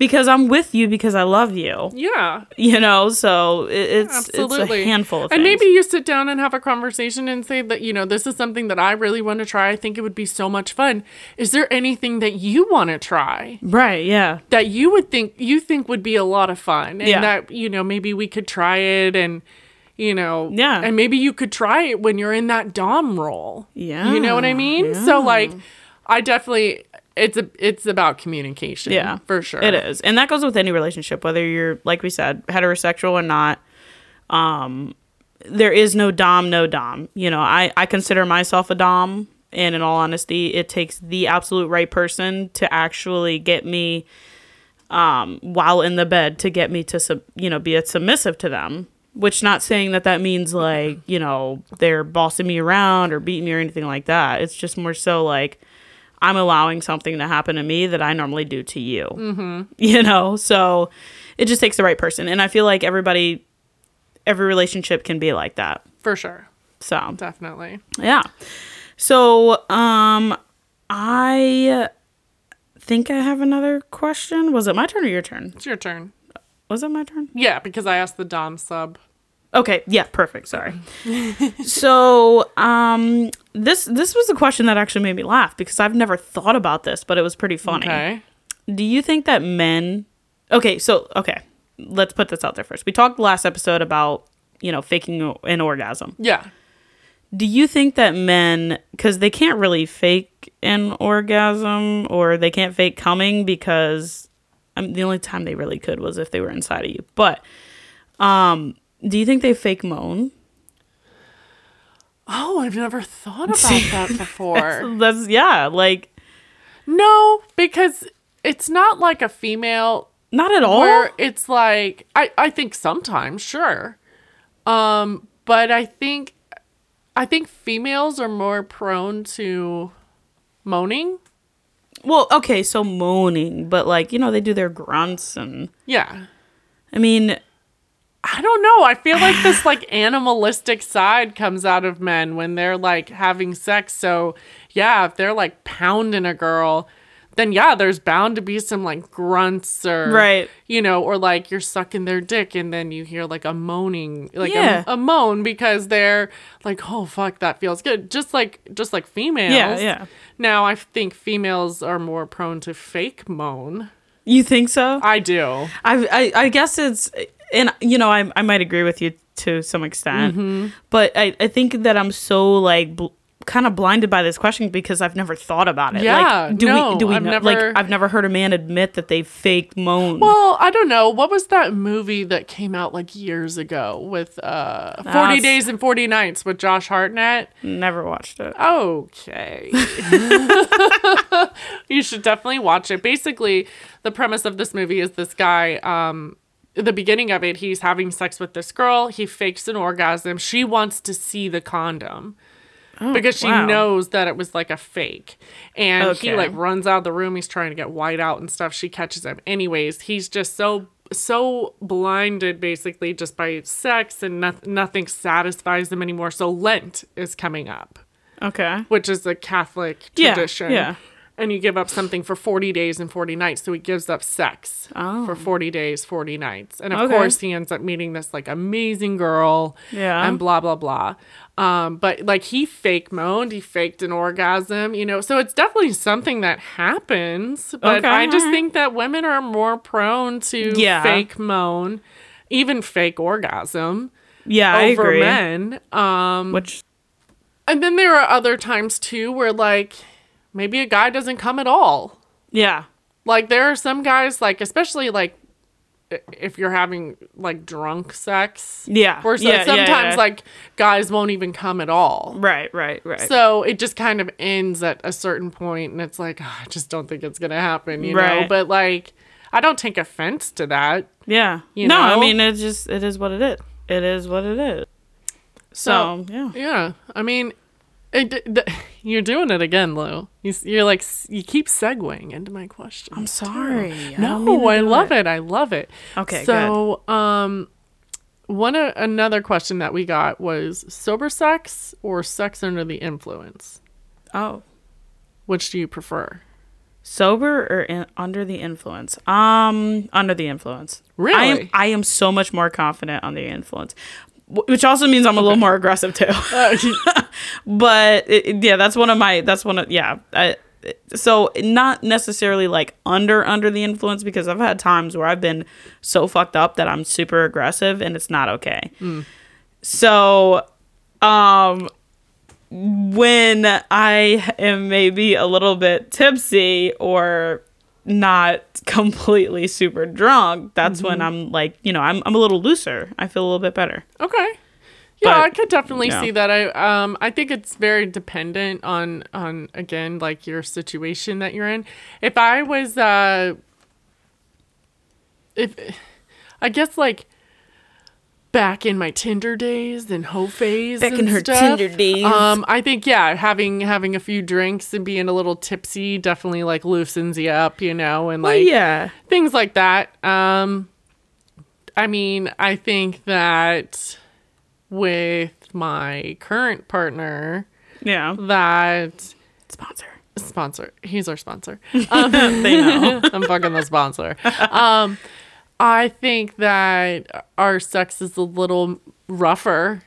Speaker 2: because I'm with you because I love you.
Speaker 1: yeah
Speaker 2: You know, so it, it's
Speaker 1: absolutely
Speaker 2: it's a handful of things.
Speaker 1: and
Speaker 2: things.
Speaker 1: maybe you sit down and have a conversation and say that you know this is something that i really want to try i think it would be so much fun is there anything that you want to try
Speaker 2: right, yeah.
Speaker 1: that you would think you think would be a lot of fun and
Speaker 2: Yeah.
Speaker 1: that you know maybe we could try it and you know
Speaker 2: Yeah.
Speaker 1: and maybe you could try it when you're in that dom role
Speaker 2: Yeah,
Speaker 1: you know what i mean so like i definitely it's a it's about communication
Speaker 2: Yeah,
Speaker 1: for sure
Speaker 2: It is. And that goes with any relationship, whether you're, like we said, heterosexual or not. Um, there is no Dom, no Dom. You know, I, I consider myself a Dom. And in all honesty, it takes the absolute right person to actually get me, um, while in the bed, to get me to, sub, you know, be a submissive to them. Which not saying that that means like you know they're bossing me around or beating me or anything like that. It's just more so like I'm allowing something to happen to me that I normally do to you. Mm-hmm. You know, so it just takes the right person, and I feel like everybody, every relationship can be like that.
Speaker 1: for sure
Speaker 2: So
Speaker 1: definitely
Speaker 2: yeah. So um, I think I have another question. Was it my turn or your turn?
Speaker 1: it's your turn
Speaker 2: Was it my turn?
Speaker 1: yeah because i asked the dom sub
Speaker 2: Okay, yeah, perfect. Sorry. so, um, this this was a question that actually made me laugh because I've never thought about this, but it was pretty funny.
Speaker 1: Okay.
Speaker 2: Do you think that men? Okay, so okay, let's put this out there first. We talked last episode about you know faking an orgasm.
Speaker 1: Yeah.
Speaker 2: Do you think that men, because they can't really fake an orgasm or they can't fake coming because I mean, the only time they really could was if they were inside of you. But um, do you think they fake moan?
Speaker 1: Oh, I've never thought about that before.
Speaker 2: That's yeah, like
Speaker 1: no, because it's not like a female
Speaker 2: not at all.
Speaker 1: where it's like I I think sometimes, sure. Um, but I think I think females are more prone to moaning.
Speaker 2: Well, okay, so moaning, but like you know they do their grunts and
Speaker 1: Yeah.
Speaker 2: I mean
Speaker 1: I don't know. I feel like this like animalistic side comes out of men when they're like having sex. So, yeah, if they're like pounding a girl, then yeah, there's bound to be some like grunts or
Speaker 2: Right.
Speaker 1: you know, or like you're sucking their dick and then you hear like a moaning, like
Speaker 2: Yeah.
Speaker 1: a, a moan because they're like, "Oh fuck, that feels good." Just like just like females.
Speaker 2: Yeah, yeah.
Speaker 1: Now, I think females are more prone to fake moan.
Speaker 2: you think so?
Speaker 1: I do.
Speaker 2: I, I I guess it's and you know I I might agree with you to some extent, but I I think that I'm so like. Bl- kind of blinded by this question because I've never thought about it.
Speaker 1: Yeah,
Speaker 2: like, do
Speaker 1: no,
Speaker 2: we do we
Speaker 1: I've
Speaker 2: know,
Speaker 1: never-
Speaker 2: like I've never heard a man admit that they fake moan.
Speaker 1: Well, I don't know. What was that movie that came out like years ago with uh 40
Speaker 2: s-
Speaker 1: Days and 40 Nights with Josh Hartnett?
Speaker 2: never watched it.
Speaker 1: Okay. you should definitely watch it. Basically, the premise of this movie is this guy um the beginning of it, he's having sex with this girl. He fakes an orgasm. She wants to see the condom oh, because she
Speaker 2: Oh, wow.
Speaker 1: knows that it was like a fake. And he like runs out of the room. He's trying to get white out and stuff. She catches him. Anyways, he's just so so blinded basically just by sex and noth- nothing satisfies him anymore. So Lent is coming up,
Speaker 2: Okay.
Speaker 1: which is a Catholic
Speaker 2: Yeah,
Speaker 1: tradition.
Speaker 2: yeah.
Speaker 1: And you give up something for 40 days and 40 nights. So he gives up sex
Speaker 2: Oh.
Speaker 1: for 40 days, 40 nights. And of
Speaker 2: Okay.
Speaker 1: course, he ends up meeting this like amazing girl
Speaker 2: Yeah.
Speaker 1: and blah, blah, blah. Um, but like he fake moaned, he faked an orgasm, you know. So it's definitely something that happens. But
Speaker 2: Okay,
Speaker 1: I just think that women are more prone to
Speaker 2: Yeah.
Speaker 1: fake moan, even fake orgasm
Speaker 2: Yeah,
Speaker 1: over men. Um,
Speaker 2: Which
Speaker 1: and then there are other times too where like maybe a guy doesn't come at all.
Speaker 2: yeah.
Speaker 1: Like there are some guys like especially like if you're having like drunk sex.
Speaker 2: Yeah.
Speaker 1: Where so-
Speaker 2: yeah, yeah,
Speaker 1: sometimes
Speaker 2: yeah.
Speaker 1: like guys won't even come at all.
Speaker 2: Right, right, right.
Speaker 1: So it just kind of ends at a certain point and it's like "Ah, I just don't think it's going to happen, you know?
Speaker 2: Right.
Speaker 1: But like I don't take offense to that.
Speaker 2: yeah.
Speaker 1: you
Speaker 2: no, I mean it just it is what it is. It is what it is. So, yeah.
Speaker 1: Yeah. I mean it, th- you're doing it again, Loo. You, you're like you keep segueing into my question.
Speaker 2: I'm sorry. I don't
Speaker 1: No,
Speaker 2: to
Speaker 1: I love it. I love it.
Speaker 2: Okay,
Speaker 1: So, um, one uh, another question that we got was sober sex or sex under the influence.
Speaker 2: Oh.
Speaker 1: Which do you prefer?
Speaker 2: Sober or in, under the influence? Um, under the influence.
Speaker 1: Really?
Speaker 2: I am I am so much more confident under the influence. Wh- Which also means I'm a little more aggressive too. but it, yeah, that's one of my that's one of yeah. I, so not necessarily like under under the influence because I've had times where I've been so fucked up that I'm super aggressive and it's not okay. So um when I am maybe a little bit tipsy or not completely super drunk, that's when I'm like, you know, I'm I'm a little looser. I feel a little bit better.
Speaker 1: Okay. Yeah,
Speaker 2: But-
Speaker 1: I could definitely
Speaker 2: yeah.
Speaker 1: see that. I um I think it's very dependent on on again like your situation that you're in. If I was uh if I guess like back in my Tinder days and hoe phase
Speaker 2: Back
Speaker 1: and
Speaker 2: in her
Speaker 1: stuff,
Speaker 2: Tinder days.
Speaker 1: Um I think yeah, having having a few drinks and being a little tipsy definitely like loosens you up, you know, and like
Speaker 2: yeah.
Speaker 1: things like that. Um, I mean, I think that with my current partner,
Speaker 2: Yeah.
Speaker 1: that
Speaker 2: Sponsor.
Speaker 1: sponsor, he's our sponsor.
Speaker 2: they know.
Speaker 1: I'm fucking the sponsor. Um, I think that our sex is a little rougher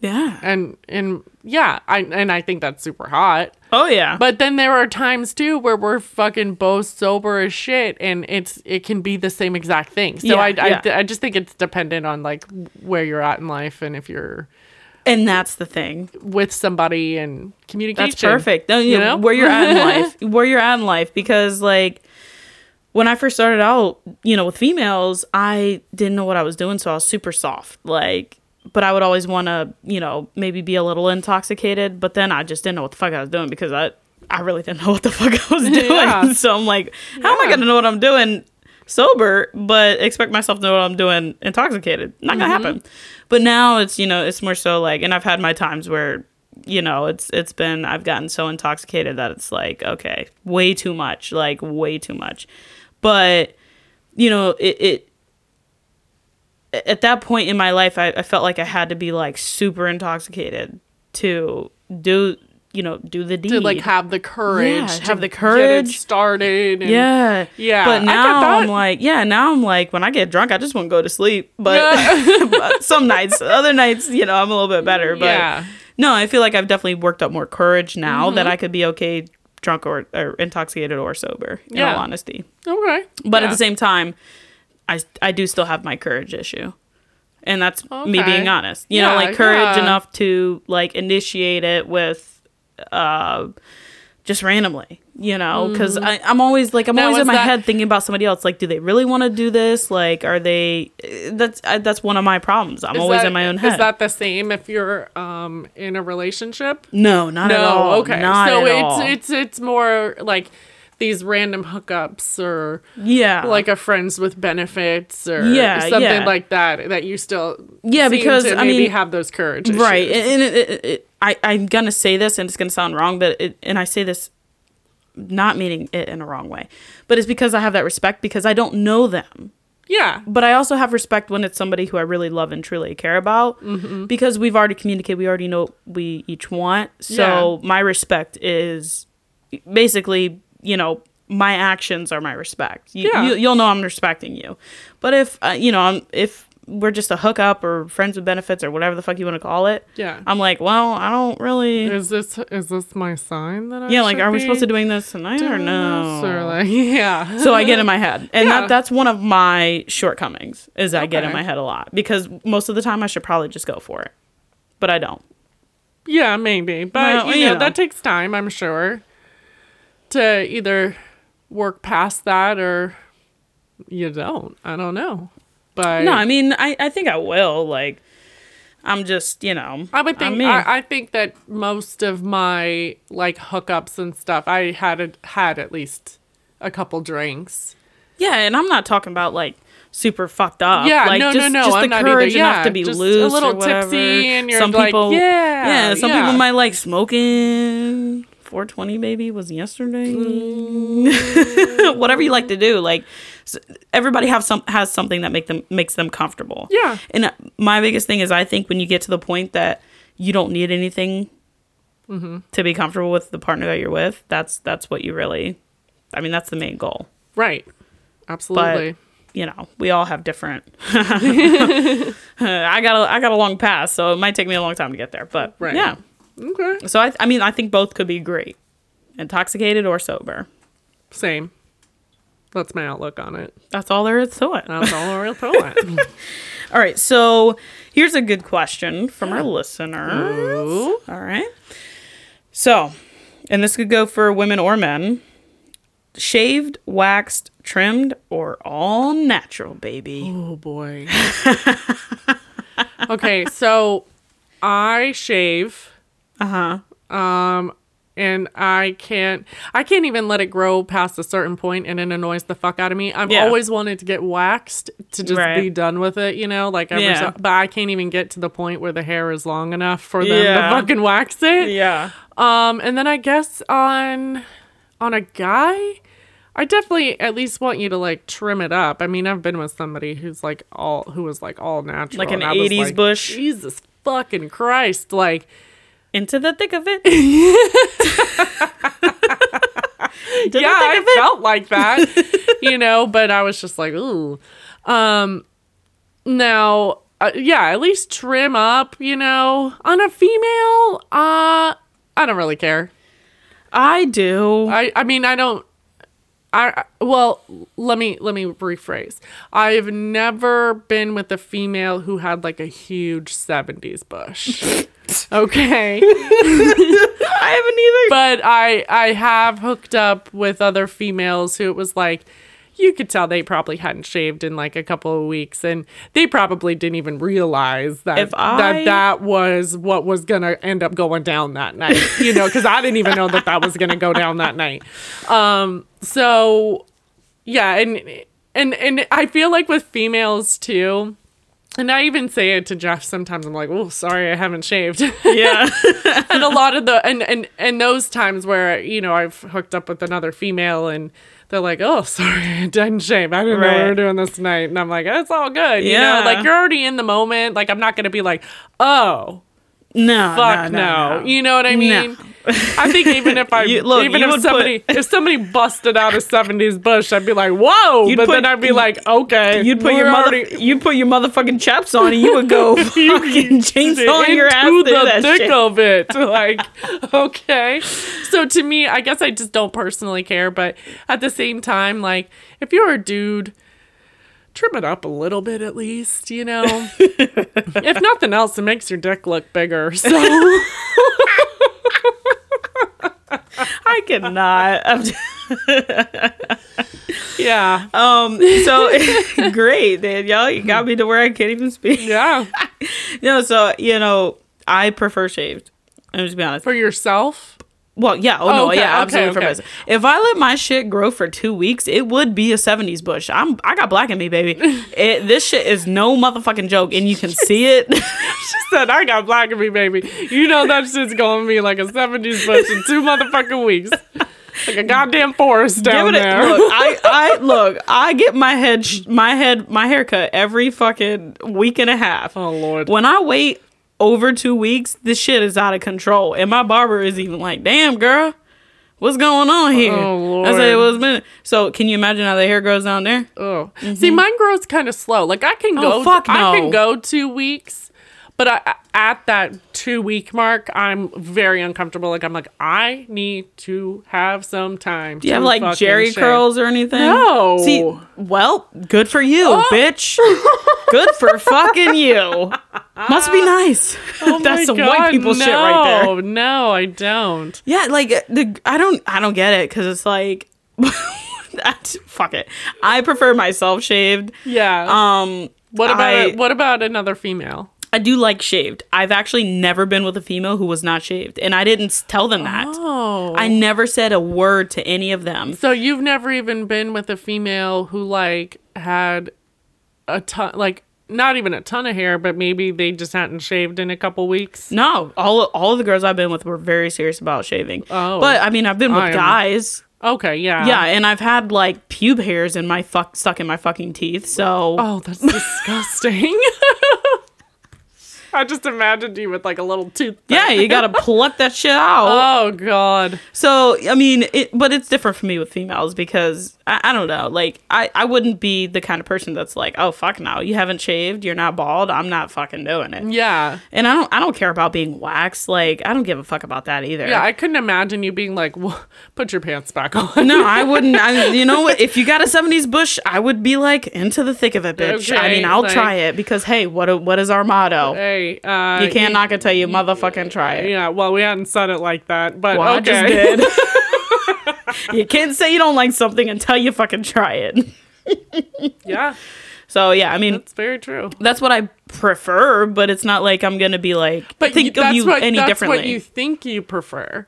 Speaker 2: Yeah.
Speaker 1: and and yeah, I and I think that's super hot.
Speaker 2: Oh yeah.
Speaker 1: But then there are times too where we're fucking both sober as shit, and it's it can be the same exact thing. So
Speaker 2: Yeah,
Speaker 1: I,
Speaker 2: yeah.
Speaker 1: I I just think it's dependent on like where you're at in life and if you're
Speaker 2: and that's the thing.
Speaker 1: with somebody and communication.
Speaker 2: That's perfect. No, you
Speaker 1: you
Speaker 2: know,
Speaker 1: know?
Speaker 2: where you're at in life, where you're at in life, because like when I first started out, you know, with females, I didn't know what I was doing, so I was super soft. Like, but I would always want to, you know, maybe be a little intoxicated, but then I just didn't know what the fuck I was doing because I, I really didn't know what the fuck I was doing.
Speaker 1: Yeah.
Speaker 2: So I'm like, how am I gonna know what I'm doing sober, but expect myself to know what I'm doing intoxicated? Not gonna
Speaker 1: Mm-hmm.
Speaker 2: happen. But now it's you know it's more so like, and I've had my times where you know it's it's been I've gotten so intoxicated that it's like okay, way too much, like way too much. But you know it. it at that point in my life, I, I felt like I had to be like super intoxicated to do, you know, do the deed.
Speaker 1: to like have the courage,
Speaker 2: Yeah,
Speaker 1: to
Speaker 2: have the courage.
Speaker 1: started. And,
Speaker 2: Yeah.
Speaker 1: Yeah,
Speaker 2: But now. I'm like, yeah, now I'm like, when I get drunk, I just want to go to sleep. But,
Speaker 1: Yeah.
Speaker 2: but some nights, other nights, you know, I'm a little bit better. But
Speaker 1: Yeah.
Speaker 2: no, I feel like I've definitely worked up more courage now
Speaker 1: Mm-hmm.
Speaker 2: that I could be okay drunk or, or intoxicated or sober, in
Speaker 1: Yeah.
Speaker 2: all honesty.
Speaker 1: Okay.
Speaker 2: But at the same time, I, I do still have my courage issue. And that's me being honest. You know, like courage
Speaker 1: yeah.
Speaker 2: enough to like initiate it with uh just randomly, you know, because I'm always like I'm.
Speaker 1: Now,
Speaker 2: always in my
Speaker 1: that-
Speaker 2: head thinking about somebody else. Like, do they really want to do this? Like, are they? That's I, that's one of my problems. I'm
Speaker 1: Is
Speaker 2: always
Speaker 1: that-
Speaker 2: in my own head.
Speaker 1: Is that the same if you're um in a relationship?
Speaker 2: no, not at all.
Speaker 1: No, okay.
Speaker 2: not
Speaker 1: so it's
Speaker 2: all.
Speaker 1: it's it's more like these random hookups or
Speaker 2: yeah,
Speaker 1: like a friends with benefits or
Speaker 2: Yeah,
Speaker 1: something
Speaker 2: yeah.
Speaker 1: like that that you still
Speaker 2: Yeah, because, I
Speaker 1: maybe
Speaker 2: mean-
Speaker 1: have those courage
Speaker 2: right
Speaker 1: issues.
Speaker 2: and, and it, it, it, I, i'm gonna say this and it's gonna sound wrong but it, and i say this not meaning it in a wrong way but it's because i have that respect because i don't know them.
Speaker 1: Yeah.
Speaker 2: But i also have respect when it's somebody who i really love and truly care about
Speaker 1: Mm-hmm.
Speaker 2: because we've already communicated we already know what we each want. So my respect is basically you know my actions are my respect. You,
Speaker 1: Yeah.
Speaker 2: you, you'll know i'm respecting you. But if uh, you know i'm if we're just a hookup or friends with benefits or whatever the fuck you want to call it
Speaker 1: yeah
Speaker 2: I'm like, well, I don't really.
Speaker 1: is this is this my sign that I
Speaker 2: yeah, like, are we supposed to doing this tonight or no?
Speaker 1: or like yeah
Speaker 2: so I get in my head, and
Speaker 1: Yeah.
Speaker 2: that that's one of my shortcomings is I get in my head a lot because most of the time I should probably just go for it, but I don't.
Speaker 1: Yeah, maybe. But you know,
Speaker 2: know.
Speaker 1: that takes time, I'm sure. To either work past that or you don't. I don't know. But
Speaker 2: No, I mean, I I think I will. Like, I'm just you know.
Speaker 1: I would think. I, I think that most of my like hookups and stuff, I had a, had at least a couple drinks.
Speaker 2: yeah, and I'm not talking about like super fucked up.
Speaker 1: Yeah,
Speaker 2: like,
Speaker 1: no, no,
Speaker 2: just,
Speaker 1: no,
Speaker 2: Just
Speaker 1: I'm
Speaker 2: the courage
Speaker 1: either.
Speaker 2: enough to be
Speaker 1: just a
Speaker 2: loose,
Speaker 1: little
Speaker 2: or whatever.
Speaker 1: tipsy and you're
Speaker 2: some
Speaker 1: like,
Speaker 2: people,
Speaker 1: yeah,
Speaker 2: yeah. Some
Speaker 1: yeah.
Speaker 2: people might like smoking. 420 baby was yesterday. Whatever you like to do, like everybody have some has something that make them makes them comfortable.
Speaker 1: Yeah.
Speaker 2: And uh, my biggest thing is I think when you get to the point that you don't need anything
Speaker 1: Mm-hmm.
Speaker 2: to be comfortable with the partner that you're with, that's that's what you really. I mean, that's the main goal.
Speaker 1: Right. Absolutely.
Speaker 2: you know, we all have different. I got a I got a long pass, so it might take me a long time to get there. But
Speaker 1: Right.
Speaker 2: yeah,
Speaker 1: okay.
Speaker 2: so I I mean I think both could be great, intoxicated or sober.
Speaker 1: Same. That's my outlook on it.
Speaker 2: That's all there is to it.
Speaker 1: That's all there is to it.
Speaker 2: All right, so here's a good question from our listeners.
Speaker 1: Ooh.
Speaker 2: All right, so, and this could go for women or men. Shaved, waxed, trimmed, or all natural, baby.
Speaker 1: Oh boy. okay, so I shave
Speaker 2: Uh huh.
Speaker 1: um and I can't I can't even let it grow past a certain point and it annoys the fuck out of me. I've
Speaker 2: Yeah.
Speaker 1: always wanted to get waxed to just
Speaker 2: Right.
Speaker 1: be done with it, you know, like ever
Speaker 2: Yeah.
Speaker 1: so, but I can't even get to the point where the hair is long enough for them
Speaker 2: Yeah.
Speaker 1: to fucking wax it.
Speaker 2: Yeah.
Speaker 1: Um, and then I guess on on a guy, I definitely at least want you to like trim it up. I mean, I've been with somebody who's like all who was like all natural,
Speaker 2: Like an
Speaker 1: and I was
Speaker 2: 80s
Speaker 1: like,
Speaker 2: bush?
Speaker 1: Jesus fucking Christ! Like,
Speaker 2: Into the thick of it.
Speaker 1: Yeah, I
Speaker 2: it.
Speaker 1: felt like that, you know. But I was just like, ooh. Now, uh, yeah, at least trim up, you know. On a female, uh, I don't really care.
Speaker 2: I do.
Speaker 1: I I mean, I don't I well, let me let me rephrase. I've never been with a female who had like a huge 70s bush. okay.
Speaker 2: I haven't either.
Speaker 1: But I I have hooked up with other females who it was like you could tell they probably hadn't shaved in like a couple of weeks and they probably didn't even realize that
Speaker 2: I-
Speaker 1: that that was what was going to end up going down that night you know cuz I didn't even know that that was going to go down that night um so yeah and and and I feel like with females too and I even say it to Jeff sometimes. I'm like, "Oh, sorry, I haven't shaved."
Speaker 2: yeah.
Speaker 1: and a lot of the and and and those times where you know I've hooked up with another female and they're like, "Oh, sorry, I didn't shave. I didn't know we were doing this tonight." And I'm like, "It's all good." You
Speaker 2: Yeah.
Speaker 1: know, like you're already in the moment. Like I'm not gonna be like, "Oh,
Speaker 2: no.
Speaker 1: fuck
Speaker 2: no,
Speaker 1: no."
Speaker 2: no.
Speaker 1: You know what I mean? I think even if I
Speaker 2: You- look,
Speaker 1: even if somebody if somebody busted out a 70s bush, I'd be like, "Whoa!" But
Speaker 2: put-
Speaker 1: then I'd be like, "Okay."
Speaker 2: You'd put your mother,
Speaker 1: already-
Speaker 2: you'd put your motherfucking chaps on, and you would go fucking chainsaw your ass through
Speaker 1: the
Speaker 2: that
Speaker 1: thick
Speaker 2: shit.
Speaker 1: of it. Like, okay. So to me, I guess I just don't personally care, but at the same time, like, if you're a dude, trim it up a little bit at least, you know. if nothing else, it makes your dick look bigger. So
Speaker 2: I cannot.
Speaker 1: Yeah,
Speaker 2: um. So great, Danielle. You got me to where I can't even speak.
Speaker 1: yeah.
Speaker 2: No. So you know, I prefer shaved. I'm just be honest.
Speaker 1: For yourself,
Speaker 2: Well, yeah. Oh, no, oh,
Speaker 1: okay,
Speaker 2: yeah,
Speaker 1: okay,
Speaker 2: absolutely. For
Speaker 1: okay.
Speaker 2: myself. If I let my shit grow for two weeks, it would be a '70s bush. I'm, I got black in me, baby. It, this shit is no motherfucking joke, and you can see it.
Speaker 1: she said, "I got black in me, baby." You know that shit's gonna be like a '70s bush in two motherfucking weeks, like a goddamn forest down
Speaker 2: it a-
Speaker 1: there.
Speaker 2: Look, I, I look. I get my head, sh- my head, my haircut every fucking week and a half.
Speaker 1: oh lord.
Speaker 2: When I wait over two weeks, this shit is out of control, and my barber is even like, "Damn, girl." What's going on here?
Speaker 1: Oh,
Speaker 2: I say,
Speaker 1: Lord.
Speaker 2: well, it's been. So, can you imagine how the hair grows down there?
Speaker 1: Oh, mm-hmm. see, mine grows kind of slow. Like I can oh, go,
Speaker 2: Oh, fuck
Speaker 1: I can go two weeks, but I, at that two week mark, I'm very uncomfortable. Like I'm like, I need to have some time.
Speaker 2: Do you have like Jheri curls or anything?
Speaker 1: No.
Speaker 2: See, well, good for you,
Speaker 1: Oh.
Speaker 2: bitch. good for fucking you. Must be nice.
Speaker 1: Oh
Speaker 2: That's some white people
Speaker 1: no,
Speaker 2: shit right there.
Speaker 1: Oh no, I don't.
Speaker 2: Yeah, like uh, the I don't I don't get it because it's like, that, fuck it. I prefer myself shaved.
Speaker 1: Yeah.
Speaker 2: Um,
Speaker 1: what about
Speaker 2: I-
Speaker 1: what about another female?
Speaker 2: I do like shaved. I've actually never been with a female who was not shaved, and I didn't tell them that.
Speaker 1: Oh,
Speaker 2: I never said a word to any of them.
Speaker 1: so you've never even been with a female who like had a ton, like not even a ton of hair, but maybe they just hadn't shaved in a couple weeks.
Speaker 2: No, all all of the girls I've been with were very serious about shaving.
Speaker 1: Oh.
Speaker 2: but I mean, I've been with
Speaker 1: I am-
Speaker 2: guys.
Speaker 1: Okay, yeah.
Speaker 2: Yeah, and I've had like pube hairs in my fuck stuck in my fucking teeth. So
Speaker 1: Oh, that's disgusting. I just imagined you with like a little tooth.
Speaker 2: yeah, you gotta pluck that shit out.
Speaker 1: Oh God.
Speaker 2: So I mean, it, but it's different for me with females because I, I don't know. Like I, I wouldn't be the kind of person that's like, oh fuck no, you haven't shaved, you're not bald, I'm not fucking doing it.
Speaker 1: Yeah.
Speaker 2: And I don't, I don't care about being waxed. Like I don't give a fuck about that either.
Speaker 1: Yeah, I couldn't imagine you being like, "Wha- "Put your pants back on."
Speaker 2: no, I wouldn't. I, you know what? If you got a '70s bush, I would be like into the thick of it, bitch. I mean, I'll
Speaker 1: like-
Speaker 2: try it because hey, what what is our motto?
Speaker 1: Hey, uh,
Speaker 2: You can't knock it till you motherfucking try it.
Speaker 1: Yeah, well, we hadn't said it like that, but
Speaker 2: Well, I
Speaker 1: okay.
Speaker 2: just did. you can't say you don't like something until you fucking try it.
Speaker 1: yeah,
Speaker 2: So yeah, I mean,
Speaker 1: it's very true.
Speaker 2: that's what I prefer, but it's not like I'm gonna be like
Speaker 1: But
Speaker 2: think
Speaker 1: you,
Speaker 2: of
Speaker 1: that's
Speaker 2: you
Speaker 1: what
Speaker 2: any
Speaker 1: that's
Speaker 2: differently.
Speaker 1: what you think you prefer.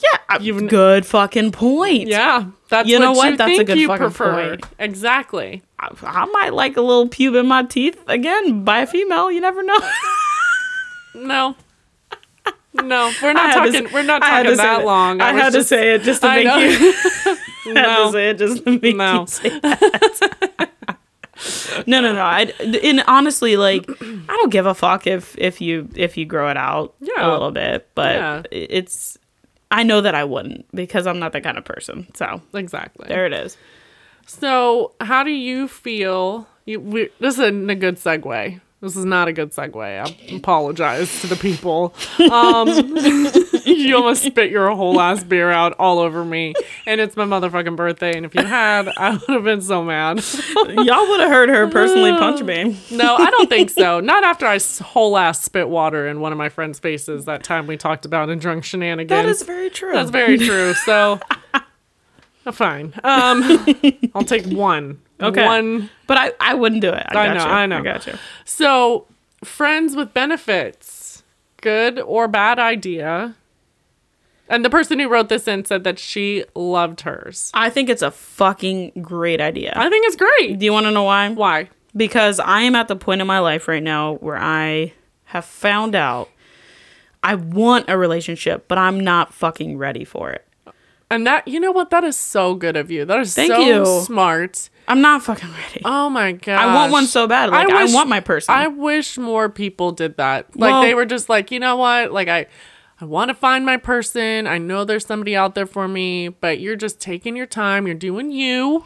Speaker 2: yeah,
Speaker 1: you've-
Speaker 2: good fucking point.
Speaker 1: Yeah, that's
Speaker 2: You know
Speaker 1: what you
Speaker 2: That's a good
Speaker 1: you
Speaker 2: fucking
Speaker 1: prefer.
Speaker 2: point.
Speaker 1: Exactly.
Speaker 2: I, I might like a little pube in my teeth again by a female. You never know.
Speaker 1: No. No, we're not
Speaker 2: had to
Speaker 1: talking. we're not talking that long.
Speaker 2: I,
Speaker 1: was
Speaker 2: had to say it just to
Speaker 1: I
Speaker 2: make
Speaker 1: know.
Speaker 2: you. I had to say it just to make
Speaker 1: No.
Speaker 2: you say that. no, no, no. I and honestly, like, I don't give a fuck if if you if you grow it out
Speaker 1: Yeah.
Speaker 2: a little bit, but
Speaker 1: Yeah.
Speaker 2: it's. I know that I wouldn't because I'm not that kind of person. So
Speaker 1: exactly.
Speaker 2: there it is.
Speaker 1: So, how do you feel You, we, this isn't a good segue. This is not a good segue. I apologize to the people. Um, you almost spit your whole ass beer out all over me, and it's my motherfucking birthday. And if you had, I would have been so mad.
Speaker 2: Y'all would have heard her personally punch me.
Speaker 1: no, I don't think so. Not after I whole ass spit water in one of my friends' faces that time we talked about in drunk shenanigans.
Speaker 2: That is very true.
Speaker 1: That's very true. So, uh, fine. Um, I'll take one.
Speaker 2: Okay.
Speaker 1: One.
Speaker 2: But I, I wouldn't do it. I,
Speaker 1: I know,
Speaker 2: you.
Speaker 1: I know.
Speaker 2: I got you.
Speaker 1: So, friends with benefits, good or bad idea? And the person who wrote this in said that she loved hers.
Speaker 2: I think it's a fucking great idea.
Speaker 1: I think it's great.
Speaker 2: do you want to know why?
Speaker 1: Why?
Speaker 2: Because I am at the point in my life right now where I have found out I want a relationship, but I'm not fucking ready for it.
Speaker 1: And that, you know what? That is so good of you. That is
Speaker 2: Thank
Speaker 1: so
Speaker 2: you.
Speaker 1: smart.
Speaker 2: I'm not fucking ready.
Speaker 1: Oh my god.
Speaker 2: I want one so bad. Like I,
Speaker 1: wish-
Speaker 2: want my person.
Speaker 1: I wish more people did that. Like
Speaker 2: Well-
Speaker 1: they were just like, you know what? Like I I want to find my person. I know there's somebody out there for me, but you're just taking your time. You're doing you.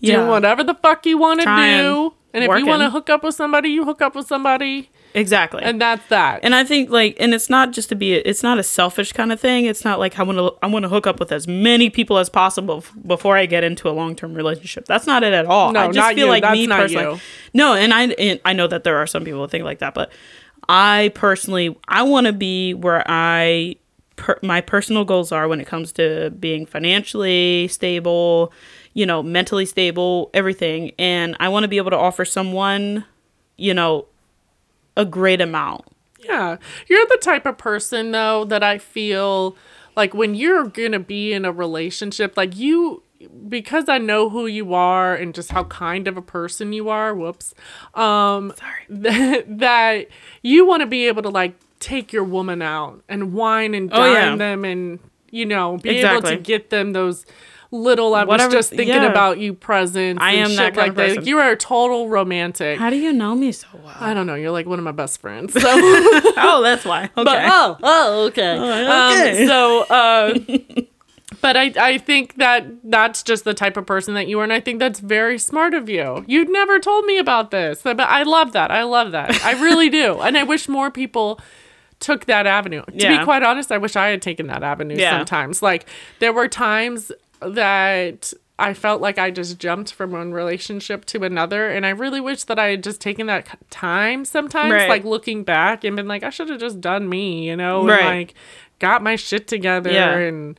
Speaker 2: Yeah.
Speaker 1: Doing whatever the fuck you want to do. And if
Speaker 2: working.
Speaker 1: you want to hook up with somebody, you hook up with somebody.
Speaker 2: Exactly.
Speaker 1: And that's that.
Speaker 2: and I think like, and it's not just to be, it's not a selfish kind of thing. It's not like I want to, I want to hook up with as many people as possible f- before I get into a long term relationship. That's not it at all.
Speaker 1: No,
Speaker 2: I just
Speaker 1: not
Speaker 2: feel
Speaker 1: you.
Speaker 2: like
Speaker 1: That's
Speaker 2: me personally.
Speaker 1: you.
Speaker 2: No, and I, and I know that there are some people who think like that, but I personally, I want to be where I, per, my personal goals are when it comes to being financially stable, you know, mentally stable, everything, and I want to be able to offer someone, you know, a great amount.
Speaker 1: Yeah. You're the type of person though that I feel like when you're going to be in a relationship like you because I know who you are and just how kind of a person you are, whoops. Um
Speaker 2: Sorry.
Speaker 1: that, that you want to be able to like take your woman out and wine and dine
Speaker 2: Oh, yeah.
Speaker 1: them and you know, be able to get them those little I
Speaker 2: Whatever-
Speaker 1: was just thinking
Speaker 2: yeah.
Speaker 1: about you presents
Speaker 2: I am that kind
Speaker 1: like
Speaker 2: of
Speaker 1: that. Like, you are a total romantic.
Speaker 2: How do you know me so well?
Speaker 1: I don't know, you're like one of my best friends. So
Speaker 2: oh, that's why. Okay.
Speaker 1: but oh, oh, okay.
Speaker 2: okay.
Speaker 1: Um, so, uh, but I, I think that that's just the type of person that you are, and I think that's very smart of you. You'd never told me about this, but I love that. I love that. I really do, and I wish more people took that avenue. To
Speaker 2: Yeah.
Speaker 1: be quite honest, I wish I had taken that avenue
Speaker 2: Yeah.
Speaker 1: sometimes. Like there were times that I felt like I just jumped from one relationship to another, and I really wish that I had just taken that time sometimes,
Speaker 2: Right.
Speaker 1: like looking back and been like, I should have just done me, you know, and like got my shit together
Speaker 2: Yeah.
Speaker 1: and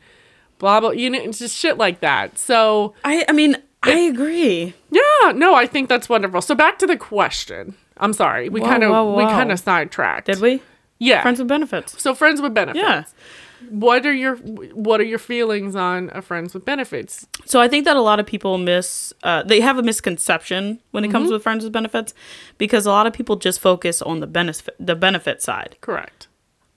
Speaker 1: blah blah, you know, just shit like that. So
Speaker 2: I, I mean, I agree.
Speaker 1: yeah, no, I think that's wonderful. So back to the question. I'm sorry, we kind of we kind of sidetracked.
Speaker 2: Did we?
Speaker 1: Yeah.
Speaker 2: Friends with benefits.
Speaker 1: so friends with benefits.
Speaker 2: Yeah.
Speaker 1: What are your what are your feelings on a friends with benefits?
Speaker 2: So I think that a lot of people miss, uh, they have a misconception when it comes with friends with benefits because a lot of people just focus on the benefit, the benefit side.
Speaker 1: Correct.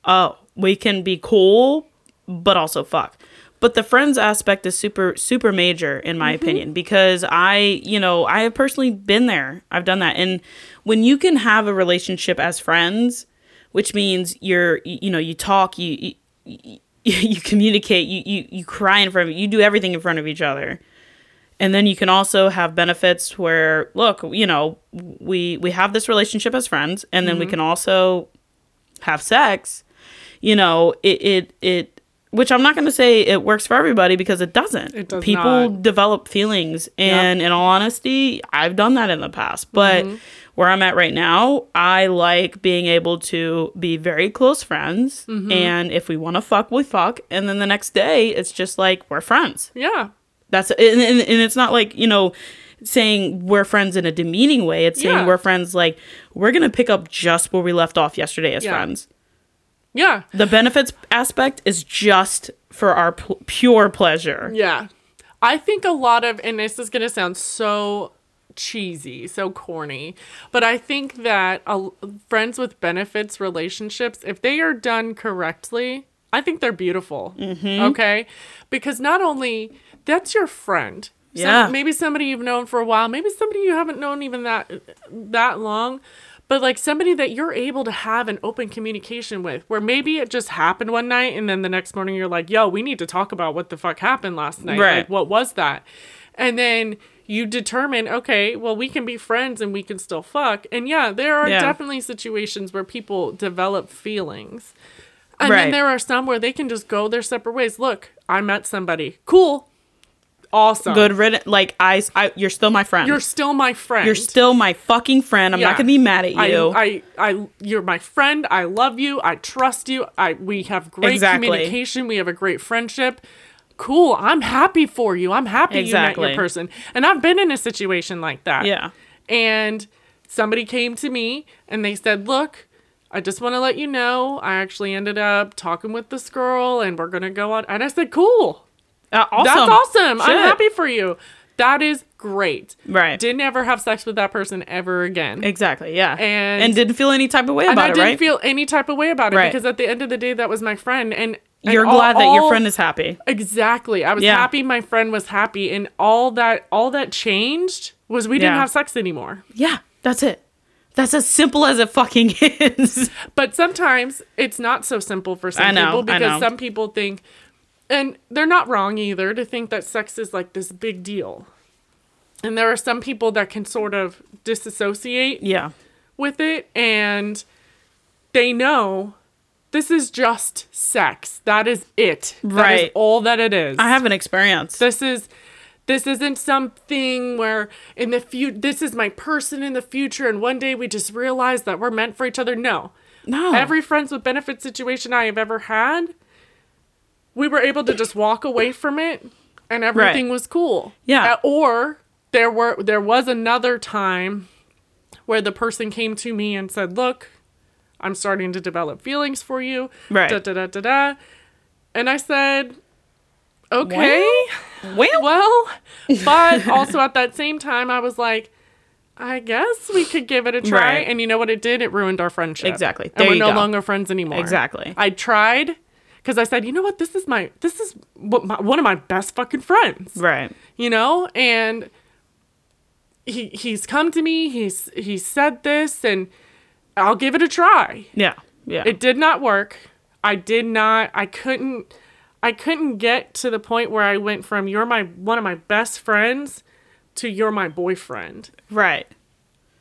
Speaker 2: oh, we can be cool, but also fuck. But the friends aspect is super, super major in my opinion because I, you know, I have personally been there. I've done that. And when you can have a relationship as friends, which means you're, you, you know, you talk, you, you, you, you communicate, you, you, you cry in front of, you do everything in front of each other. And then you can also have benefits where, look, you know, we we have this relationship as friends, and then we can also have sex. You know, it it it. Which I'm not going to say it works for everybody because it doesn't.
Speaker 1: It does
Speaker 2: People
Speaker 1: not.
Speaker 2: develop feelings, and in all honesty, I've done that in the past. But
Speaker 1: Mm-hmm.
Speaker 2: Where I'm at right now, I like being able to be very close friends,
Speaker 1: Mm-hmm.
Speaker 2: and if we want to fuck, we fuck, and then the next day, it's just like we're friends.
Speaker 1: Yeah.
Speaker 2: That's and, and, and it's not like you know saying we're friends in a demeaning way. It's saying
Speaker 1: Yeah.
Speaker 2: we're friends like we're gonna pick up just where we left off yesterday as
Speaker 1: Yeah.
Speaker 2: friends.
Speaker 1: Yeah.
Speaker 2: The benefits aspect is just for our p- pure pleasure.
Speaker 1: Yeah. I think a lot of, and this is going to sound so cheesy, so corny, but I think that a, friends with benefits relationships, if they are done correctly, I think they're beautiful.
Speaker 2: Mm-hmm.
Speaker 1: Okay. Because not only that's your friend. Some-
Speaker 2: Yeah.
Speaker 1: maybe somebody you've known for a while, maybe somebody you haven't known even that that long, but like somebody that you're able to have an open communication with, where maybe it just happened one night and then the next morning you're like, "Yo, we need to talk about what the fuck happened last night.
Speaker 2: Right.
Speaker 1: Like, what was that?" And then you determine, okay, well, we can be friends and we can still fuck. And yeah, there are
Speaker 2: Yeah.
Speaker 1: definitely situations where people develop feelings. And
Speaker 2: Right.
Speaker 1: then there are some where they can just go their separate ways. Look, I met somebody. Cool. Awesome.
Speaker 2: Good riddance. Like I, I, you're still my friend.
Speaker 1: You're still my friend.
Speaker 2: You're still my fucking friend. I'm
Speaker 1: Yeah.
Speaker 2: not gonna be mad at you.
Speaker 1: I, I, I, you're my friend. I love you. I trust you. I, we have great
Speaker 2: Exactly.
Speaker 1: communication. We have a great friendship. Cool. I'm happy for you. I'm happy you met your person. And I've been in a situation like that.
Speaker 2: yeah.
Speaker 1: And somebody came to me and they said, Look, I just want to let you know I actually ended up talking with this girl and we're going to go on. And I said, Cool.
Speaker 2: Uh, awesome.
Speaker 1: That's awesome. I'm happy for you. That is great.
Speaker 2: Right.
Speaker 1: Didn't ever have sex with that person ever again.
Speaker 2: Exactly. Yeah.
Speaker 1: And-
Speaker 2: and didn't feel any type of way about
Speaker 1: I
Speaker 2: it,
Speaker 1: didn't
Speaker 2: right?
Speaker 1: feel any type of way about it
Speaker 2: Right.
Speaker 1: because at the end of the day, that was my friend. And
Speaker 2: You're
Speaker 1: all-
Speaker 2: glad that your friend is happy.
Speaker 1: Exactly. I was
Speaker 2: Yeah.
Speaker 1: happy my friend was happy. And all that all that changed was we didn't have sex anymore.
Speaker 2: Yeah. That's it. That's as simple as it fucking is.
Speaker 1: But sometimes it's not so simple for some
Speaker 2: know,
Speaker 1: people because some people think, and they're not wrong either, to think that sex is like this big deal. And there are some people that can sort of disassociate
Speaker 2: yeah.
Speaker 1: with it and they know this is just sex. That is it. That is
Speaker 2: Right.
Speaker 1: all that it is.
Speaker 2: I have an experience.
Speaker 1: this is this isn't something where in the future this is my person in the future and one day we just realize that we're meant for each other. No.
Speaker 2: no.
Speaker 1: Every friends with benefits situation I have ever had, we were able to just walk away from it and everything was cool.
Speaker 2: Yeah.
Speaker 1: Uh, Or there were there was another time where the person came to me and said, "Look, I'm starting to develop feelings for you."
Speaker 2: Right.
Speaker 1: Da da da da da. And I said, "Okay."
Speaker 2: well,
Speaker 1: Well, but also at that same time, I was like, I guess we could give it a try.
Speaker 2: Right.
Speaker 1: And you know what it did? It ruined our friendship.
Speaker 2: Exactly.
Speaker 1: And
Speaker 2: There
Speaker 1: we're
Speaker 2: you
Speaker 1: no
Speaker 2: go.
Speaker 1: longer friends anymore.
Speaker 2: Exactly.
Speaker 1: I tried because I said, you know what? This is my, this is what my, one of my best fucking friends.
Speaker 2: right.
Speaker 1: You know? And he, he's come to me. He's, he said this and I'll give it a try.
Speaker 2: Yeah. Yeah.
Speaker 1: It did not work. I did not I couldn't I couldn't get to the point where I went from you're my one of my best friends to you're my boyfriend.
Speaker 2: right.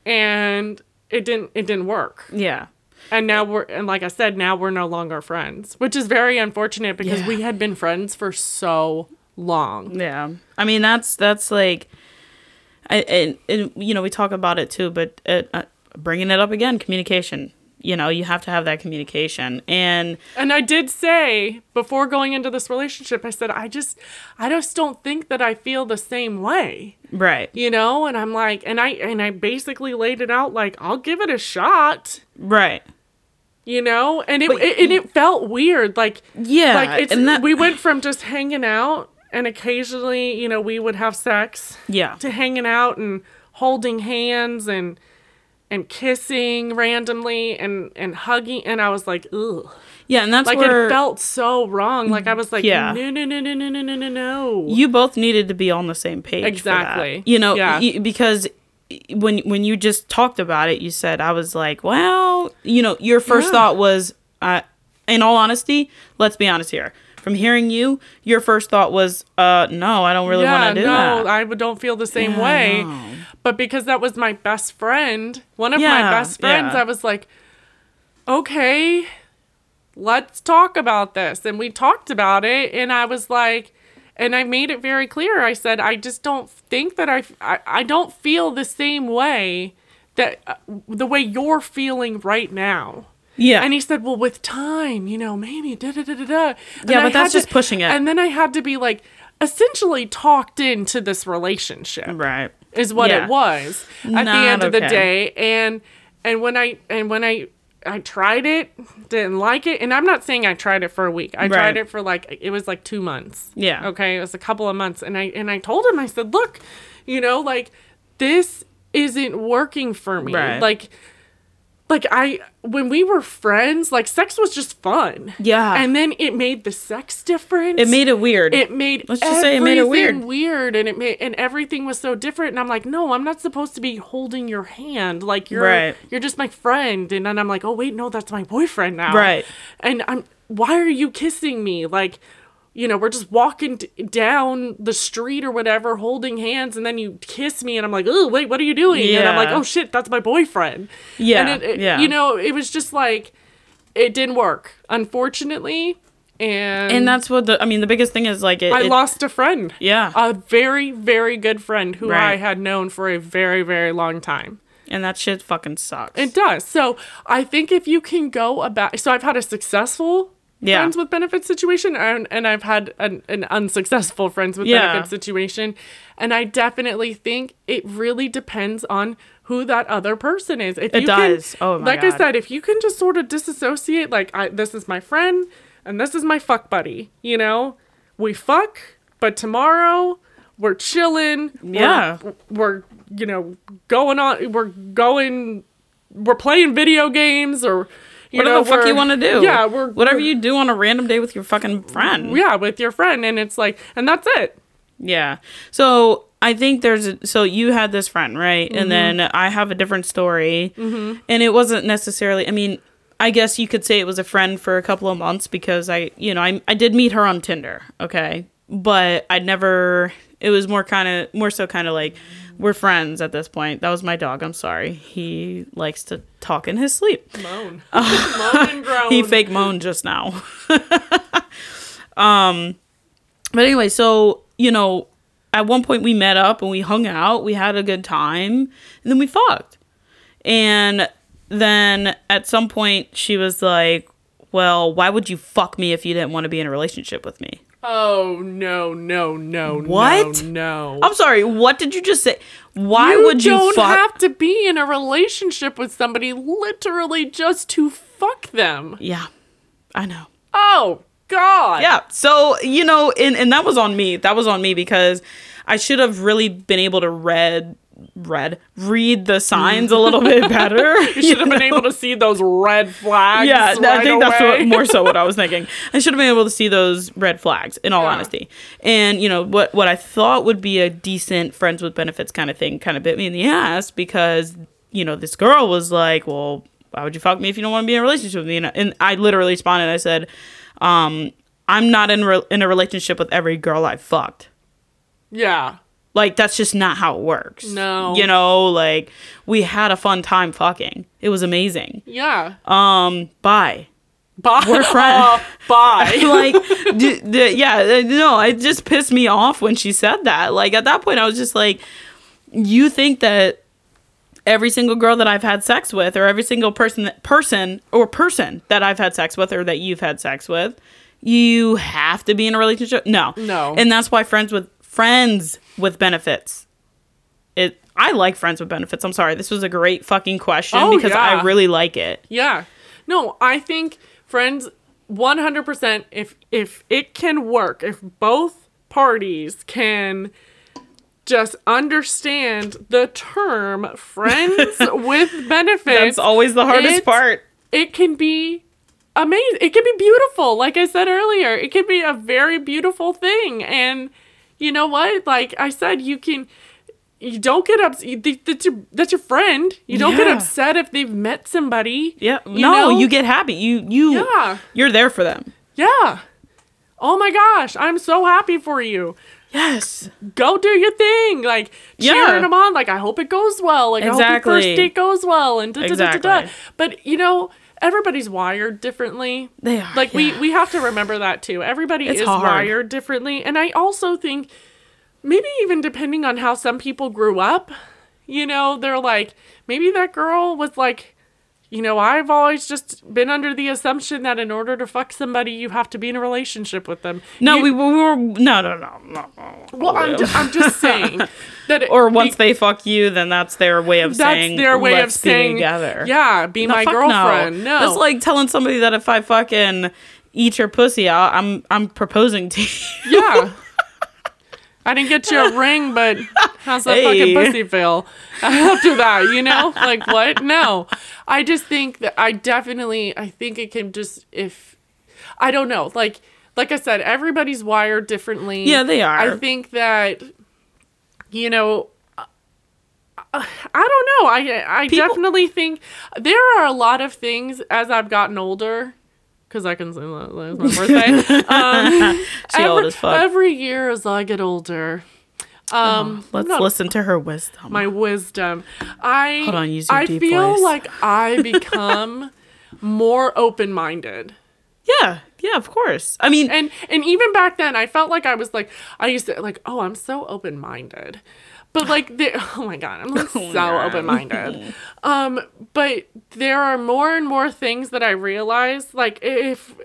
Speaker 1: And it didn't it didn't work.
Speaker 2: Yeah.
Speaker 1: And now we're and like I said now we're no longer friends, which is very unfortunate because
Speaker 2: Yeah.
Speaker 1: we had been friends for so long.
Speaker 2: Yeah. I mean, that's that's like, I and, and you know we talk about it too, but uh, uh, bringing it up again, communication. You know, you have to have that communication, and
Speaker 1: And I did say before going into this relationship I said I just I just don't think that I feel the same way.
Speaker 2: right,
Speaker 1: you know and i'm like and i and i basically laid it out like i'll give it a shot.
Speaker 2: Right,
Speaker 1: you know and it,
Speaker 2: But
Speaker 1: it and it felt weird like
Speaker 2: yeah,
Speaker 1: like it's
Speaker 2: and that
Speaker 1: we went from just hanging out and occasionally you know we would have sex
Speaker 2: yeah,
Speaker 1: to hanging out and holding hands and and kissing randomly and and hugging and I was like, ugh.
Speaker 2: Yeah, and that's
Speaker 1: like
Speaker 2: where...
Speaker 1: it felt so wrong. Like I was like,
Speaker 2: yeah.
Speaker 1: no, no, no, no, no, no, no, no.
Speaker 2: You both needed to be on the same page.
Speaker 1: Exactly.
Speaker 2: You know,
Speaker 1: yeah.
Speaker 2: y- because when when you just talked about it, you said I was like, well, you know, your first
Speaker 1: yeah.
Speaker 2: thought was, uh, in all honesty, let's be honest here. From hearing you, your first thought was, uh, no, I don't really yeah, want to do
Speaker 1: no,
Speaker 2: that.
Speaker 1: I don't feel the same
Speaker 2: yeah,
Speaker 1: way.
Speaker 2: No
Speaker 1: but because that was my best friend, one of my best friends,
Speaker 2: yeah.
Speaker 1: I was like, okay, let's talk about this. And we talked about it. And I was like, and I made it very clear. I said, I just don't think that I, I, I don't feel the same way that uh, the way you're feeling right now.
Speaker 2: yeah,
Speaker 1: And he said, "Well, with time, you know, maybe da da da da da."
Speaker 2: Yeah,
Speaker 1: I
Speaker 2: but that's
Speaker 1: had
Speaker 2: just pushing it.
Speaker 1: And then I had to be like, essentially talked into this relationship
Speaker 2: right.
Speaker 1: Is what
Speaker 2: Yeah.
Speaker 1: it was at the
Speaker 2: Not
Speaker 1: end of the day. And and when I and when I I tried it, didn't like it, and I'm not saying I tried it for a week. I
Speaker 2: Right.
Speaker 1: tried it for like it was like two months.
Speaker 2: Yeah.
Speaker 1: Okay, it was a couple of months, and I and I told him I said, look, you know, like this isn't working for me.
Speaker 2: Right.
Speaker 1: Like like I when we were friends, like sex was just fun.
Speaker 2: Yeah.
Speaker 1: And then it made the sex different.
Speaker 2: It made it weird.
Speaker 1: It made
Speaker 2: Let's just say it made it weird.
Speaker 1: weird, and it made and everything was so different. And I'm like, no, I'm not supposed to be holding your hand. Like you're
Speaker 2: Right.
Speaker 1: you're just my friend. And then I'm like, oh wait, no, that's my boyfriend now.
Speaker 2: Right.
Speaker 1: And I'm why are you kissing me? Like, you know, we're just walking d- down the street or whatever, holding hands, and then you kiss me, and I'm like, oh, wait, what are you doing? And I'm like, oh shit, that's my boyfriend.
Speaker 2: Yeah,
Speaker 1: and it, it-
Speaker 2: yeah.
Speaker 1: you know, it was just like, it didn't work, unfortunately, and
Speaker 2: and that's what the I mean the biggest thing is like it,
Speaker 1: I
Speaker 2: it-
Speaker 1: lost a friend,
Speaker 2: yeah
Speaker 1: a very, very good friend who I had known for a very, very long time.
Speaker 2: and that shit fucking sucks.
Speaker 1: It does. So I think if you can go about, so I've had a successful
Speaker 2: Yeah.
Speaker 1: friends with benefits situation, and, and I've had an, an unsuccessful friends with
Speaker 2: Yeah.
Speaker 1: benefits situation, and I definitely think it really depends on who that other person is. If
Speaker 2: It
Speaker 1: you
Speaker 2: does.
Speaker 1: Can,
Speaker 2: Oh my
Speaker 1: like I said, if you can just sort of disassociate, like I, this is my friend and this is my fuck buddy. You know, we fuck, but tomorrow. We're chilling. we're-
Speaker 2: Yeah.
Speaker 1: we're you know going on we're going we're playing video games or you
Speaker 2: Whatever
Speaker 1: know
Speaker 2: the fuck you want to do.
Speaker 1: yeah we're
Speaker 2: whatever
Speaker 1: we're-
Speaker 2: you do on a random day with your fucking friend.
Speaker 1: yeah with your friend and it's like and that's it
Speaker 2: Yeah. So I think there's a, so you had this friend, right?
Speaker 1: Mm-hmm.
Speaker 2: And then I have a different story. Mm-hmm. And it wasn't necessarily, I mean, I guess you could say it was a friend for a couple of months because I, you know, I, I did meet her on Tinder, okay? But I'd never, it was more kind of, more so kind of like, we're friends at this point. That was my dog. I'm sorry. He likes to talk in his sleep.
Speaker 1: moan moan and groan
Speaker 2: He fake moaned just now. um, but anyway, so you know, at one point we met up and we hung out. We had a good time, and then we fucked. And then at some point, she was like, "Well, why would you fuck me if you didn't want to be in a relationship with me?"
Speaker 1: Oh no no no
Speaker 2: What?
Speaker 1: no no
Speaker 2: I'm sorry. What did you just say? Why would
Speaker 1: you
Speaker 2: would you
Speaker 1: don't
Speaker 2: fuck?
Speaker 1: have to be in a relationship with somebody literally just to fuck them
Speaker 2: yeah, I know.
Speaker 1: oh god
Speaker 2: yeah so you know and, and that was on me that was on me because i should have really been able to read read read the signs a little bit better.
Speaker 1: You should have been able to see those red flags
Speaker 2: yeah
Speaker 1: right
Speaker 2: i think that's what, more so what i was thinking. I should have been able to see those red flags in all
Speaker 1: Yeah.
Speaker 2: honesty. And you know what what i thought would be a decent friends with benefits kind of thing kind of bit me in the ass because you know this girl was like well why would you fuck me if you don't want to be in a relationship with me? And, and i literally responded i said um i'm not in, re- in a relationship with every girl i fucked.
Speaker 1: Yeah
Speaker 2: like that's just not how it works.
Speaker 1: No.
Speaker 2: You know, like we had a fun time fucking. It was amazing.
Speaker 1: yeah
Speaker 2: Um, bye.
Speaker 1: bye
Speaker 2: We're friends.
Speaker 1: Uh, bye
Speaker 2: like d- d- yeah, uh, no, it just pissed me off when she said that. Like at that point I was just like you think that every single girl that I've had sex with or every single person that, person or person that I've had sex with or that you've had sex with, you have to be in a relationship? No.
Speaker 1: No.
Speaker 2: And that's why friends with friends with benefits. It I like friends with benefits. I'm sorry. This was a great fucking question
Speaker 1: Oh,
Speaker 2: because
Speaker 1: yeah.
Speaker 2: I really like it.
Speaker 1: Yeah. No, I think friends 100% if if it can work, if both parties can just understand the term friends with benefits.
Speaker 2: That's always the hardest
Speaker 1: it-
Speaker 2: part.
Speaker 1: It can be amazing. It can be beautiful. Like I said earlier, it can be a very beautiful thing and you know what? Like I said, you can you don't get upset. That's your that's your friend. You don't get upset if they've met somebody.
Speaker 2: Yeah.
Speaker 1: You
Speaker 2: no,
Speaker 1: know?
Speaker 2: you get happy. You you
Speaker 1: Yeah.
Speaker 2: you're there for them.
Speaker 1: Yeah. Oh my gosh, I'm so happy for you.
Speaker 2: Yes.
Speaker 1: Go do your thing. Like
Speaker 2: Yeah.
Speaker 1: cheering them on. Like I hope it goes well. Like I hope your
Speaker 2: Exactly.
Speaker 1: first date goes well. And da, da, da, da, da.
Speaker 2: Exactly.
Speaker 1: But you know, everybody's wired differently.
Speaker 2: They are,
Speaker 1: Like we we have to remember that too. Everybody
Speaker 2: It's
Speaker 1: is
Speaker 2: hard.
Speaker 1: wired differently. And I also think maybe even depending on how some people grew up, you know, they're like maybe that girl was like you know, I've always just been under the assumption that in order to fuck somebody, you have to be in a relationship with them.
Speaker 2: No,
Speaker 1: You-
Speaker 2: we, we were no no no no. no.
Speaker 1: Well, I'm, ju- I'm just saying that. It,
Speaker 2: or once
Speaker 1: be-
Speaker 2: they fuck you, then that's their way of
Speaker 1: that's
Speaker 2: saying
Speaker 1: their way of
Speaker 2: "Let's be
Speaker 1: saying
Speaker 2: together.
Speaker 1: Yeah, be
Speaker 2: No,
Speaker 1: my girlfriend. No,
Speaker 2: That's like telling somebody that if I fucking eat your pussy out, I'm I'm proposing to you.
Speaker 1: yeah. I didn't get you a ring, but how's that
Speaker 2: Hey.
Speaker 1: fucking pussy feel after that? You know, like what? No, I just think that I definitely, I think it can just if I don't know, like like I said, everybody's wired differently.
Speaker 2: Yeah, they are.
Speaker 1: I think that you know. uh, I don't know. I I
Speaker 2: People-
Speaker 1: definitely think there are a lot of things as I've gotten older because I can say that it's my birthday. um,
Speaker 2: She old
Speaker 1: every,
Speaker 2: as fuck.
Speaker 1: every year as I get older. Um,
Speaker 2: Let's
Speaker 1: not
Speaker 2: listen to her wisdom.
Speaker 1: my wisdom. I
Speaker 2: Hold on, use your
Speaker 1: I
Speaker 2: deep
Speaker 1: feel
Speaker 2: voice.
Speaker 1: like I become more open minded.
Speaker 2: yeah, yeah, of course. I mean,
Speaker 1: And and even back then I felt like I was like I used to like, oh, I'm so open minded. But like the oh my god, I'm like so
Speaker 2: God.
Speaker 1: open minded. Um, but there are more and more things that I realize like if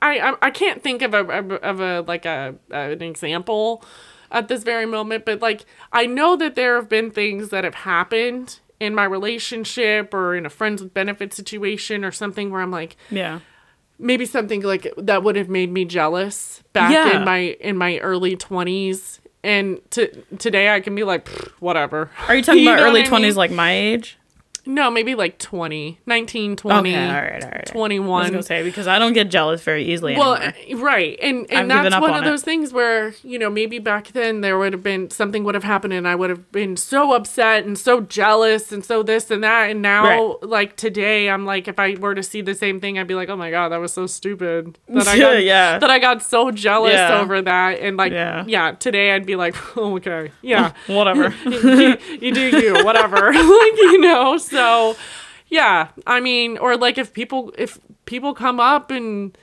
Speaker 1: I I, I can't think of a of a- like a an example at this very moment, but like I know that there have been things that have happened in my relationship or in a friends with benefits situation or something where I'm like
Speaker 2: yeah.
Speaker 1: maybe something like that would have made me jealous back
Speaker 2: Yeah.
Speaker 1: in my in my early 20s and to today I can be like whatever.
Speaker 2: Are you talking
Speaker 1: You
Speaker 2: about early
Speaker 1: what I mean?
Speaker 2: 20s like my age?
Speaker 1: No, maybe like 20, 19, 20,
Speaker 2: Okay, all right, all right. I was
Speaker 1: 21.
Speaker 2: gonna say because I don't get jealous very easily.
Speaker 1: Well,
Speaker 2: anymore.
Speaker 1: right, and
Speaker 2: I've
Speaker 1: and that's one
Speaker 2: on
Speaker 1: of
Speaker 2: it.
Speaker 1: those things where you know maybe back then there would have been something would have happened and I would have been so upset and so jealous and so this and that and now
Speaker 2: Right.
Speaker 1: like today I'm like if I were to see the same thing I'd be like oh my god that was so stupid that I got,
Speaker 2: Yeah.
Speaker 1: that I got so jealous
Speaker 2: Yeah.
Speaker 1: over that and like
Speaker 2: Yeah.
Speaker 1: yeah. today I'd be like oh, okay yeah
Speaker 2: whatever.
Speaker 1: you, you do you whatever like you know so yeah i mean or like if people if people come up and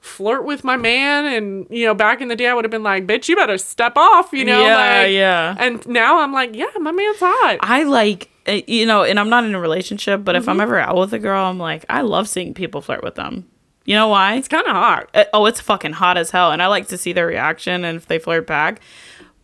Speaker 1: flirt with my man and you know back in the day i would have been like bitch you better step off you know
Speaker 2: Yeah,
Speaker 1: like,
Speaker 2: yeah.
Speaker 1: and now i'm like yeah my man's hot
Speaker 2: I like, uh, you know, and I'm not in a relationship, but
Speaker 1: Mm-hmm.
Speaker 2: if I'm ever out with a girl, I'm like, I love seeing people flirt with them. You know why?
Speaker 1: it's kind of hot
Speaker 2: Uh, oh, it's fucking hot as hell, and I like to see their reaction and if they flirt back.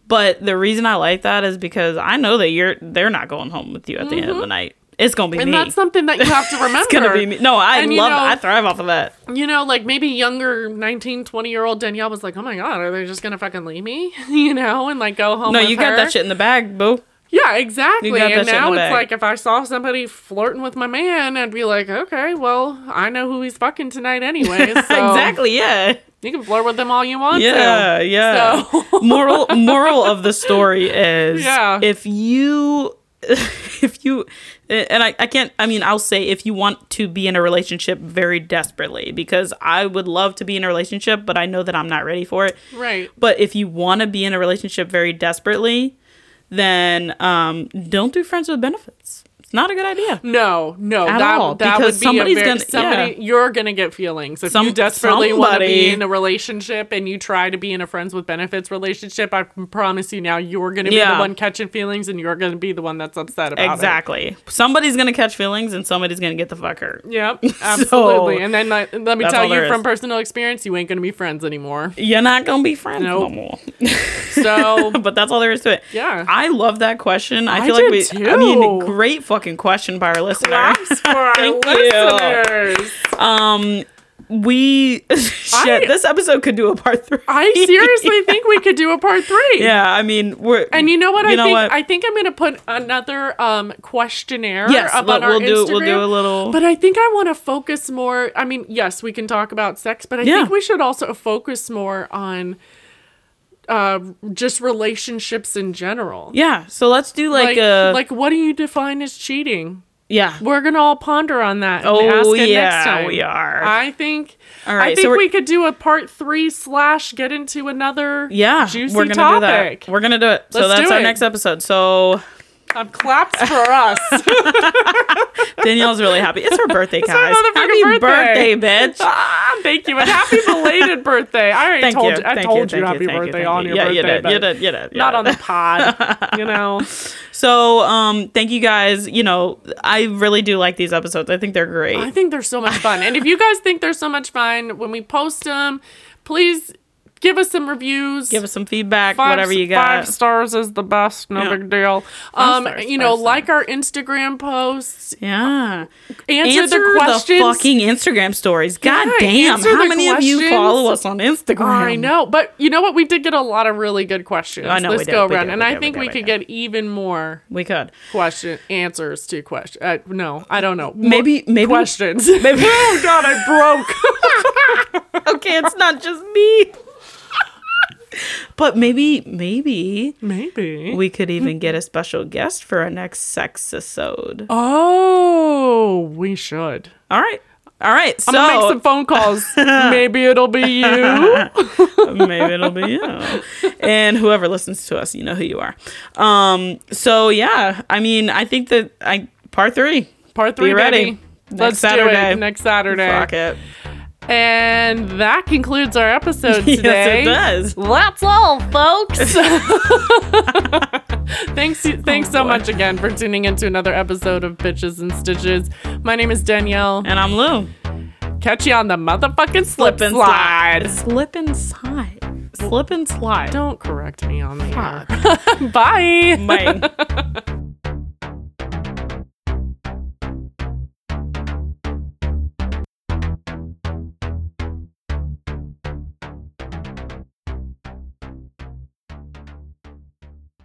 Speaker 2: But the reason I like that is because I know that you're they're not going home with you at the end of the night. It's gonna be
Speaker 1: and
Speaker 2: me.
Speaker 1: that's something that you have to remember
Speaker 2: it's gonna be me. No, I
Speaker 1: And,
Speaker 2: love
Speaker 1: know-
Speaker 2: it. I thrive off of that.
Speaker 1: you know, like maybe younger 19, 20 year old Danielle was like, oh my God, are they just to fucking leave me? You know, and like go home.
Speaker 2: No, you got that shit in the bag, boo.
Speaker 1: Yeah, exactly.
Speaker 2: You got that
Speaker 1: And now it's like if I saw somebody flirting with my man, I'd be like, okay, well, I know who he's fucking tonight anyway. So
Speaker 2: exactly. Yeah.
Speaker 1: You can flirt with them all you want
Speaker 2: Yeah.
Speaker 1: to.
Speaker 2: Yeah.
Speaker 1: So-
Speaker 2: moral moral of the story is
Speaker 1: Yeah.
Speaker 2: if you if you and I, I can't i mean i'll say if you want to be in a relationship very desperately because i would love to be in a relationship but i know that i'm not ready for it
Speaker 1: Right.
Speaker 2: but if you want to be in a relationship very desperately then um don't do friends with benefits it's not a good idea
Speaker 1: No, no,
Speaker 2: At
Speaker 1: that,
Speaker 2: all,
Speaker 1: that
Speaker 2: because
Speaker 1: would be
Speaker 2: somebody's
Speaker 1: very,
Speaker 2: gonna-
Speaker 1: somebody.
Speaker 2: yeah.
Speaker 1: You're gonna get feelings if
Speaker 2: Some-
Speaker 1: you desperately want to be in a relationship and you try to be in a friends with benefits relationship. I promise you now, you're gonna be
Speaker 2: Yeah.
Speaker 1: the one catching feelings, and you're gonna be the one that's upset about it.
Speaker 2: exactly somebody's gonna catch feelings and somebody's gonna get the fuck hurt
Speaker 1: Yep, absolutely. and then like, let me tell you from
Speaker 2: is.
Speaker 1: personal experience, you ain't gonna be friends anymore.
Speaker 2: you're not gonna be friends
Speaker 1: Nope.
Speaker 2: no more
Speaker 1: So
Speaker 2: but that's all there is to it.
Speaker 1: Yeah.
Speaker 2: I love that question. I
Speaker 1: I
Speaker 2: feel like we I mean great fucking question by our listener.
Speaker 1: claps for our
Speaker 2: Thank you.
Speaker 1: listeners.
Speaker 2: Um we shit,
Speaker 1: I-
Speaker 2: this episode could do a part 3.
Speaker 1: I seriously think we could do a part three.
Speaker 2: Yeah, I mean, we're
Speaker 1: And you know what?
Speaker 2: You
Speaker 1: I
Speaker 2: know
Speaker 1: think
Speaker 2: what?
Speaker 1: I think I'm gonna put another um questionnaire
Speaker 2: Yes,
Speaker 1: up on our
Speaker 2: we'll do- we'll do a little-
Speaker 1: But I think I want to focus more. I mean, yes, we can talk about sex, but I
Speaker 2: Yeah.
Speaker 1: think we should also focus more on uh just relationships in general.
Speaker 2: Yeah, so let's do like,
Speaker 1: Like,
Speaker 2: a
Speaker 1: like what do you define as cheating?
Speaker 2: yeah.
Speaker 1: We're gonna all ponder on that. And
Speaker 2: Oh, yeah, we are.
Speaker 1: I think.
Speaker 2: All
Speaker 1: I think
Speaker 2: so we're-
Speaker 1: could do a part three slash get into another
Speaker 2: Yeah,
Speaker 1: juicy
Speaker 2: we're gonna
Speaker 1: topic.
Speaker 2: do that. We're gonna do it. so
Speaker 1: Let's
Speaker 2: that's our
Speaker 1: it.
Speaker 2: next episode. So
Speaker 1: Um, claps for us.
Speaker 2: Danielle's really happy. It's her birthday, guys. Happy
Speaker 1: birthday.
Speaker 2: bitch.
Speaker 1: thank you, and happy belated birthday. I already
Speaker 2: Thank
Speaker 1: told
Speaker 2: you.
Speaker 1: you. I
Speaker 2: thank
Speaker 1: told
Speaker 2: you,
Speaker 1: you, happy birthday
Speaker 2: thank
Speaker 1: on
Speaker 2: you.
Speaker 1: your
Speaker 2: yeah,
Speaker 1: birthday,
Speaker 2: you did,
Speaker 1: but
Speaker 2: you did, you did.
Speaker 1: not on the pod. you know.
Speaker 2: So, um, thank you guys. You know, I really do like these episodes. I think they're great.
Speaker 1: I think they're so much fun, and if you guys think they're so much fun, when we post them, please give us some reviews.
Speaker 2: Give us some feedback,
Speaker 1: Five-
Speaker 2: whatever you got.
Speaker 1: Five stars is the best. No
Speaker 2: Yeah.
Speaker 1: big deal. Um,
Speaker 2: stars,
Speaker 1: you know,
Speaker 2: five
Speaker 1: like our Instagram posts.
Speaker 2: Yeah.
Speaker 1: Answer,
Speaker 2: Answer
Speaker 1: the questions.
Speaker 2: fucking Instagram stories. God
Speaker 1: Yeah,
Speaker 2: damn. How
Speaker 1: the
Speaker 2: many of you follow us on Instagram?
Speaker 1: I know, but you know what? We did get a lot of really good questions.
Speaker 2: I know we
Speaker 1: Let's
Speaker 2: did,
Speaker 1: go
Speaker 2: we
Speaker 1: around, and
Speaker 2: we
Speaker 1: I
Speaker 2: did, we
Speaker 1: think
Speaker 2: did,
Speaker 1: we
Speaker 2: we
Speaker 1: could get even more
Speaker 2: We could.
Speaker 1: question answers to questions. Uh, no, I don't know. More
Speaker 2: Maybe, maybe.
Speaker 1: questions. Maybe oh God, I broke.
Speaker 2: Okay, it's not just me. but maybe, maybe
Speaker 1: Maybe.
Speaker 2: we could even get a special guest for our next sex episode.
Speaker 1: oh, we should.
Speaker 2: All right. All right, so
Speaker 1: I'm gonna make some phone calls. Maybe it'll be you.
Speaker 2: maybe it'll be you and whoever listens to us you know who you are um so yeah i mean i think that i part three
Speaker 1: Part three,
Speaker 2: ready.
Speaker 1: baby.
Speaker 2: Next
Speaker 1: Let's
Speaker 2: Saturday.
Speaker 1: do it next Saturday.
Speaker 2: fuck it
Speaker 1: And that concludes our episode today.
Speaker 2: yes it does
Speaker 1: That's all, folks. thanks, thanks so oh,
Speaker 2: boy.
Speaker 1: much again for tuning into another episode of Bitches in Stitches. My name is Danielle.
Speaker 2: and i'm Loo
Speaker 1: Catch you on the motherfucking slip,
Speaker 2: and
Speaker 1: slide.
Speaker 2: slip and slide slip and slide
Speaker 1: Don't correct me on the air. Bye.
Speaker 2: Bye.